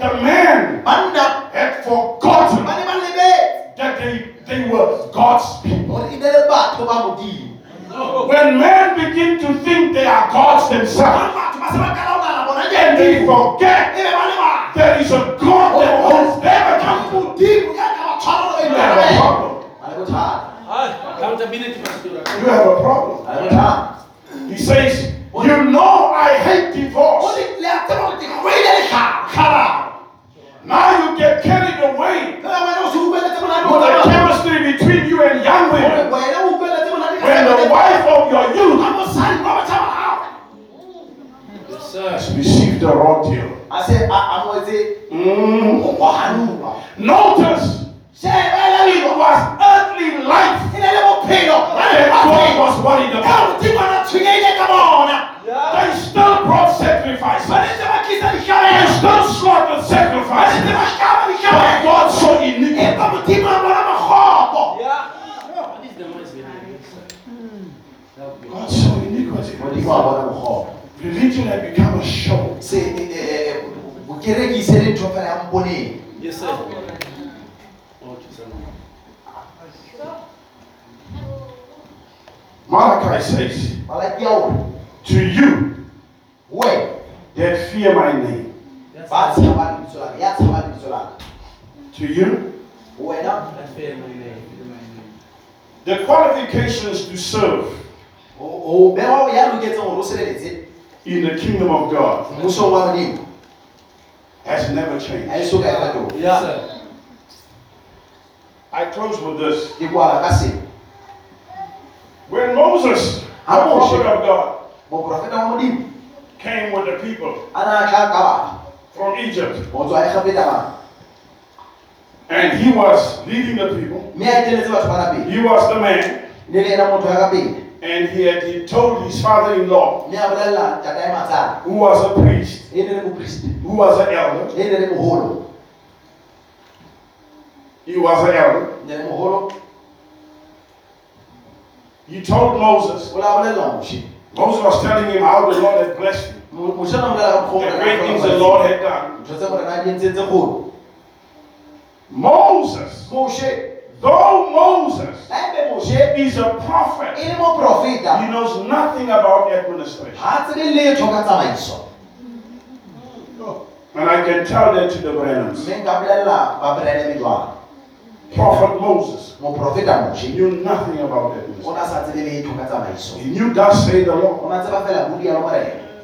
trade along. On a fait la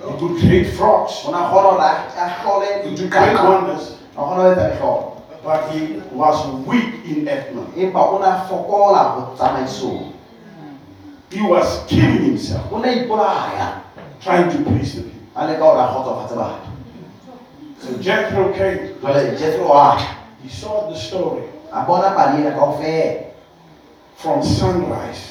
You could create frogs. On a You could create wonders. But he was weak in soul. He was killing himself. Trying to please the people. So Jethro came. He saw the story. From sunrise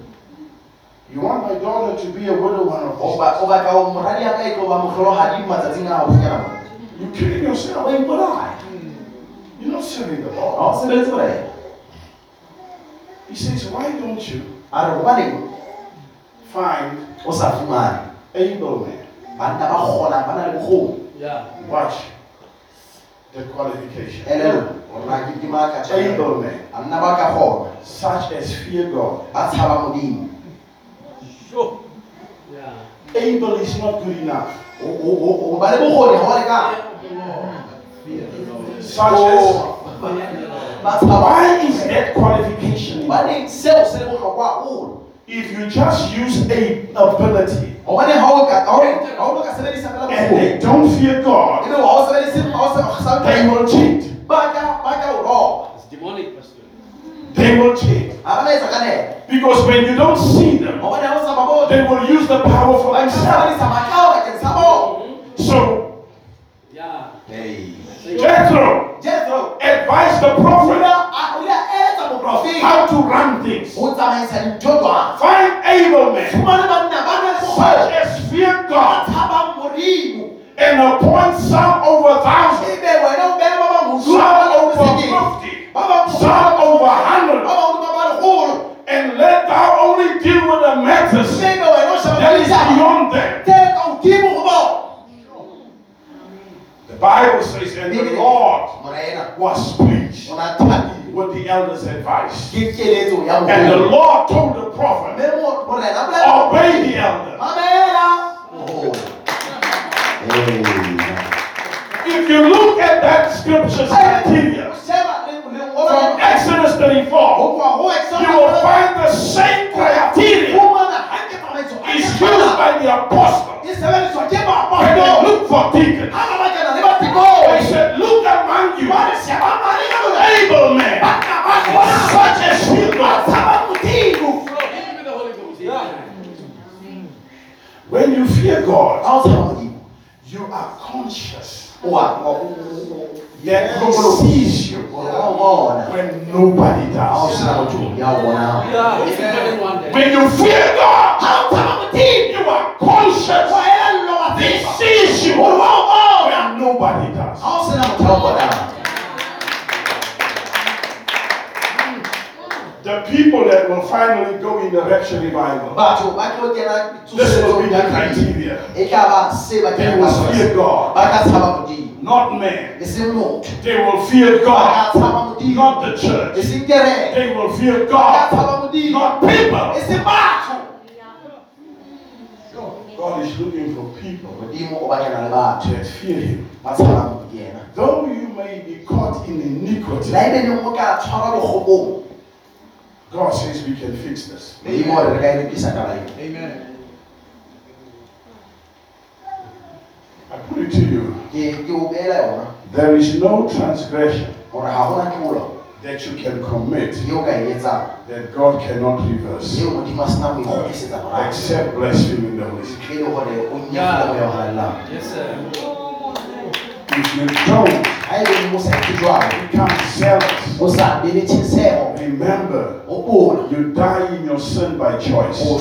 You want my daughter to be a widow one of these You kidding yourself? Wait, what I? You're not serving the Lord. He says, why don't you find able men? Yeah. Watch the qualification. Able men. Such as fear God they bokgoni don't fear God, ebe wa o sebedise- wa o se- sa- they will cheat. ba ka ba ka o roba It's demonic, Pastor. They will cheat. ga ba na etsa ka nepo Because when you don't see them, gobane ga o sa ba bone they will use the power for themselves. sebedisa matlao bakeng sa bona So Yeah. Jethro jethro. advised the prophet a- o ile a eletsa moprofeta how to run things. go tsamaisa dintho jwang Find able men. Fumane banna ba na such as fear God. And appoint some over thousand, ebe wena o beha ba bang hodimo some over fifty, some over ba hundred, bang hodimo ba lekgolo and let thou only deal with the matters ebe wena o sheba that is beyond them. tse ka hodimo go bona The Bible says, and the Lord was pleased o na thabile with the elders' advice. ke keletso ya And the Lord told the prophet, mme mo- morena obey the elder. mamela moholo If you look at that scripture, criteria sheba le- le- from Exodus 34, go kwa go Exodus you will find the same criteria fumana hanke tsamaiso is used by the apostle when they look for deacons. ha ba batlana le batekoi They said, Look among you, ba re sheba mane ka bona able men, banna ba bona such as you ba God. tshaba modimo Bro, hit me with the Holy Ghost. When you fear God, ha o tshaba you are conscious that He sees you o- o when nobody ha o does. sena motho ya o Yeah. You get it one day. When you fear God, ha o you are conscious. Wa ello wa He sees you. O wa when nobody does. ha o sena motho ya o bonang The people that will finally go in the rapture revival, batho ba tlo kena this will be tsosetsong the ya Kristo. criteria. tla ba se ba They kenang will fear God, ba ka tshaba modimo not man. seng motho They will fear ba ka God, tshaba modimo not the church. seng kereke They will fear ba ka God, tshaba modimo not people. seng batho God is looking for people modimo o batlana le batho that fear Him. ba tshabang yena Though you may be caught in iniquity, la ebe leng o ka tshwarwa lekgobong God says we can fix this. modimo ore re ka e lokisa taba eo I put it to you. ke ke o beela yona There is no transgression gore ga gona tlolo that you can commit o ka etsang that God cannot reverse. eo modimo a sena go ikgodisetsa morago except blaspheming the Holy Spirit. le gore o nyafile go ya go Yes, sir. If you don't ga leng mo sa etse jwalo become zealous, o sa be remember gopola you die in your sin by choice. o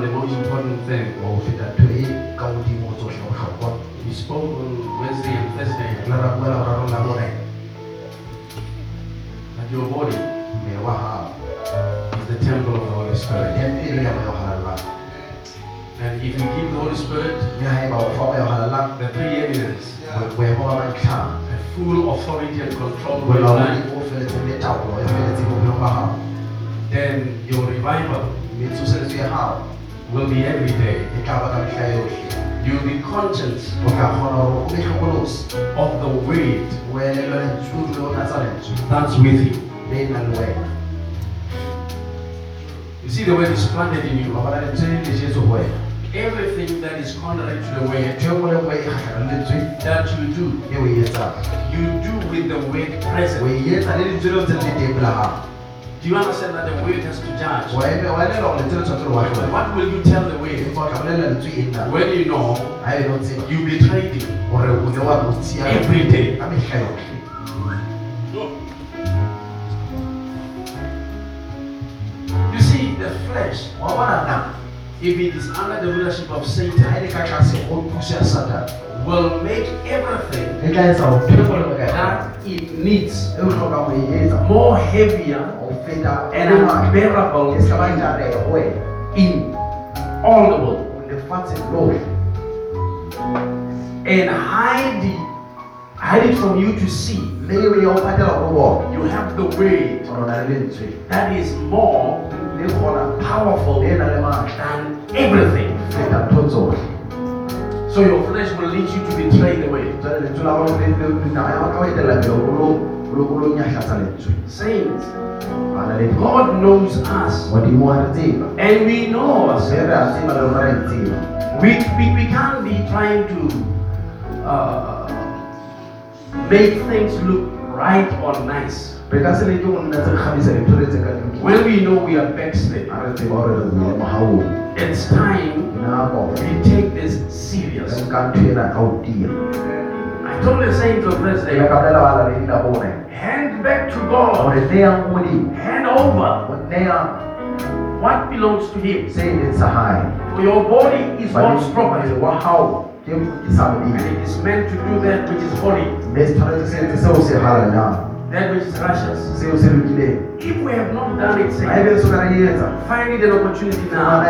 than the most important thing. Wa ho feta ntho ka hodimo ho tsohle bohlokwa. We spoke on Wednesday and Thursday La ra bua la ho rarolla Morena. that your body is the temple of the Holy Spirit. Tempele ya moya o halalang. And if you give the Holy Spirit Mme haeba o fa moya o halalang, the preeminence, bo- boemo ba mantlha, the full authority and control over your life, bo felletseng le taolo felletseng bophelong ba hao. then your revival Mme tsoseletso ya hao will be every day. tla ba ka mehla. You'll be conscious O tla kgona hore o be hlokolosi. of the weight O elellwe lentswe, o dule o natsa that's with you. le nang le. You see, the word is planted in you. Wa bona lentswe le jetse ho wena. Everything that is contrary to the word Ntho nngwe le nngwe kgahlanong le lentswe that you do, eo o etsang. you do with the word O present. Etsa le lentswe leo ntse le le teng pela hao. Do you understand that the word has to judge? Wa eme- wa elellwa hore lentswe le tshwanetse le But wahlwe. what will you tell the word Empa o tla bolella lentswe nna. when you know Ha ebe o tseba you betrayed him hore o ne wa botsia every day? ka mehla yohle. You see, the flesh, Wa bona nama if it is under the rulership of Satan, le ka tlase ho puso ya Satane. will make everything tla etsa hore ntho nngwe le nngwe ka ena that it needs o hlokang ho more heavier and e matla. unbearable E ska ba jareha ho wena. in all the world and hide it, hide it from you to see. le eo ya ho patela ho You have the word hore o na le lentswe that is more powerful le nang le matla than everything. So your flesh will lead you to betray the lentswe Saints, God knows us. A re tseba and we know se ourselves. We, we, we can't be trying to uh, make things look right or nice re ka se leke go nna tse re kgamisa dintho re tse ka lokile when we know we are backslid. a re tseba hore re buile mohaong It's time we take this serious. nka ntho ena ka ho tia I told the saints re Thursday, ka bolela balaledi la bone hand back to God, gore neyang modimo hand over. What belongs to Him. se leng sa hae. For your body is God's property, wa hao ke ke sa and it is meant to do that which is holy, mme se tshwanetse se etse seo se halalang that which is righteous. seo se lokileng If we have not done it, ha saints, ebe re soka re etsa find an opportunity now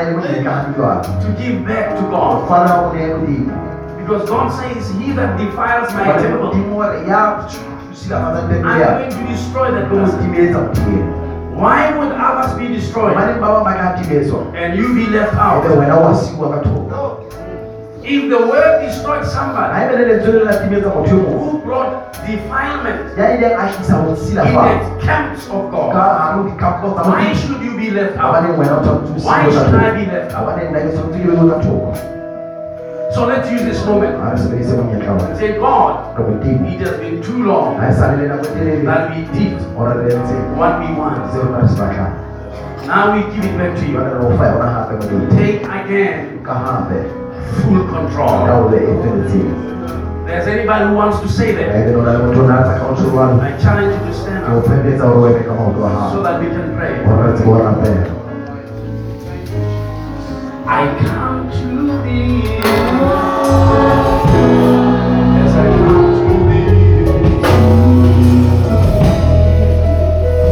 to give back to God. Because God says, He that defiles my temple, modimo re ya silafatsang I'm going to destroy that person. Why would others be destroyed? Hobaneng ba bang ba ka timetswa and you be left out? wena If the word destroyed somebody ebe le lentswe le la timetsa motho mongwe who brought defilement ya ileng a tlisa go in the camps of God, gare ho dikampo tsa why should you be left out? hobaneng wena o tshwanetse o Why should I be left out? hobaneng nna ke tshwanetse ke bele ka thoko So let's use this moment. A re sebedise monyetla wa and say, God, it has been too long ha sa le le nako telele. that we did gore re entse what we want. seo rona re se batlang. Now we give it back to you. jwale re o fa yona gape modimo Take again full control. There's anybody who wants to say that. I challenge you to stand up. Upendeza uweke. So that we can pray. I come to thee. Yes, I come.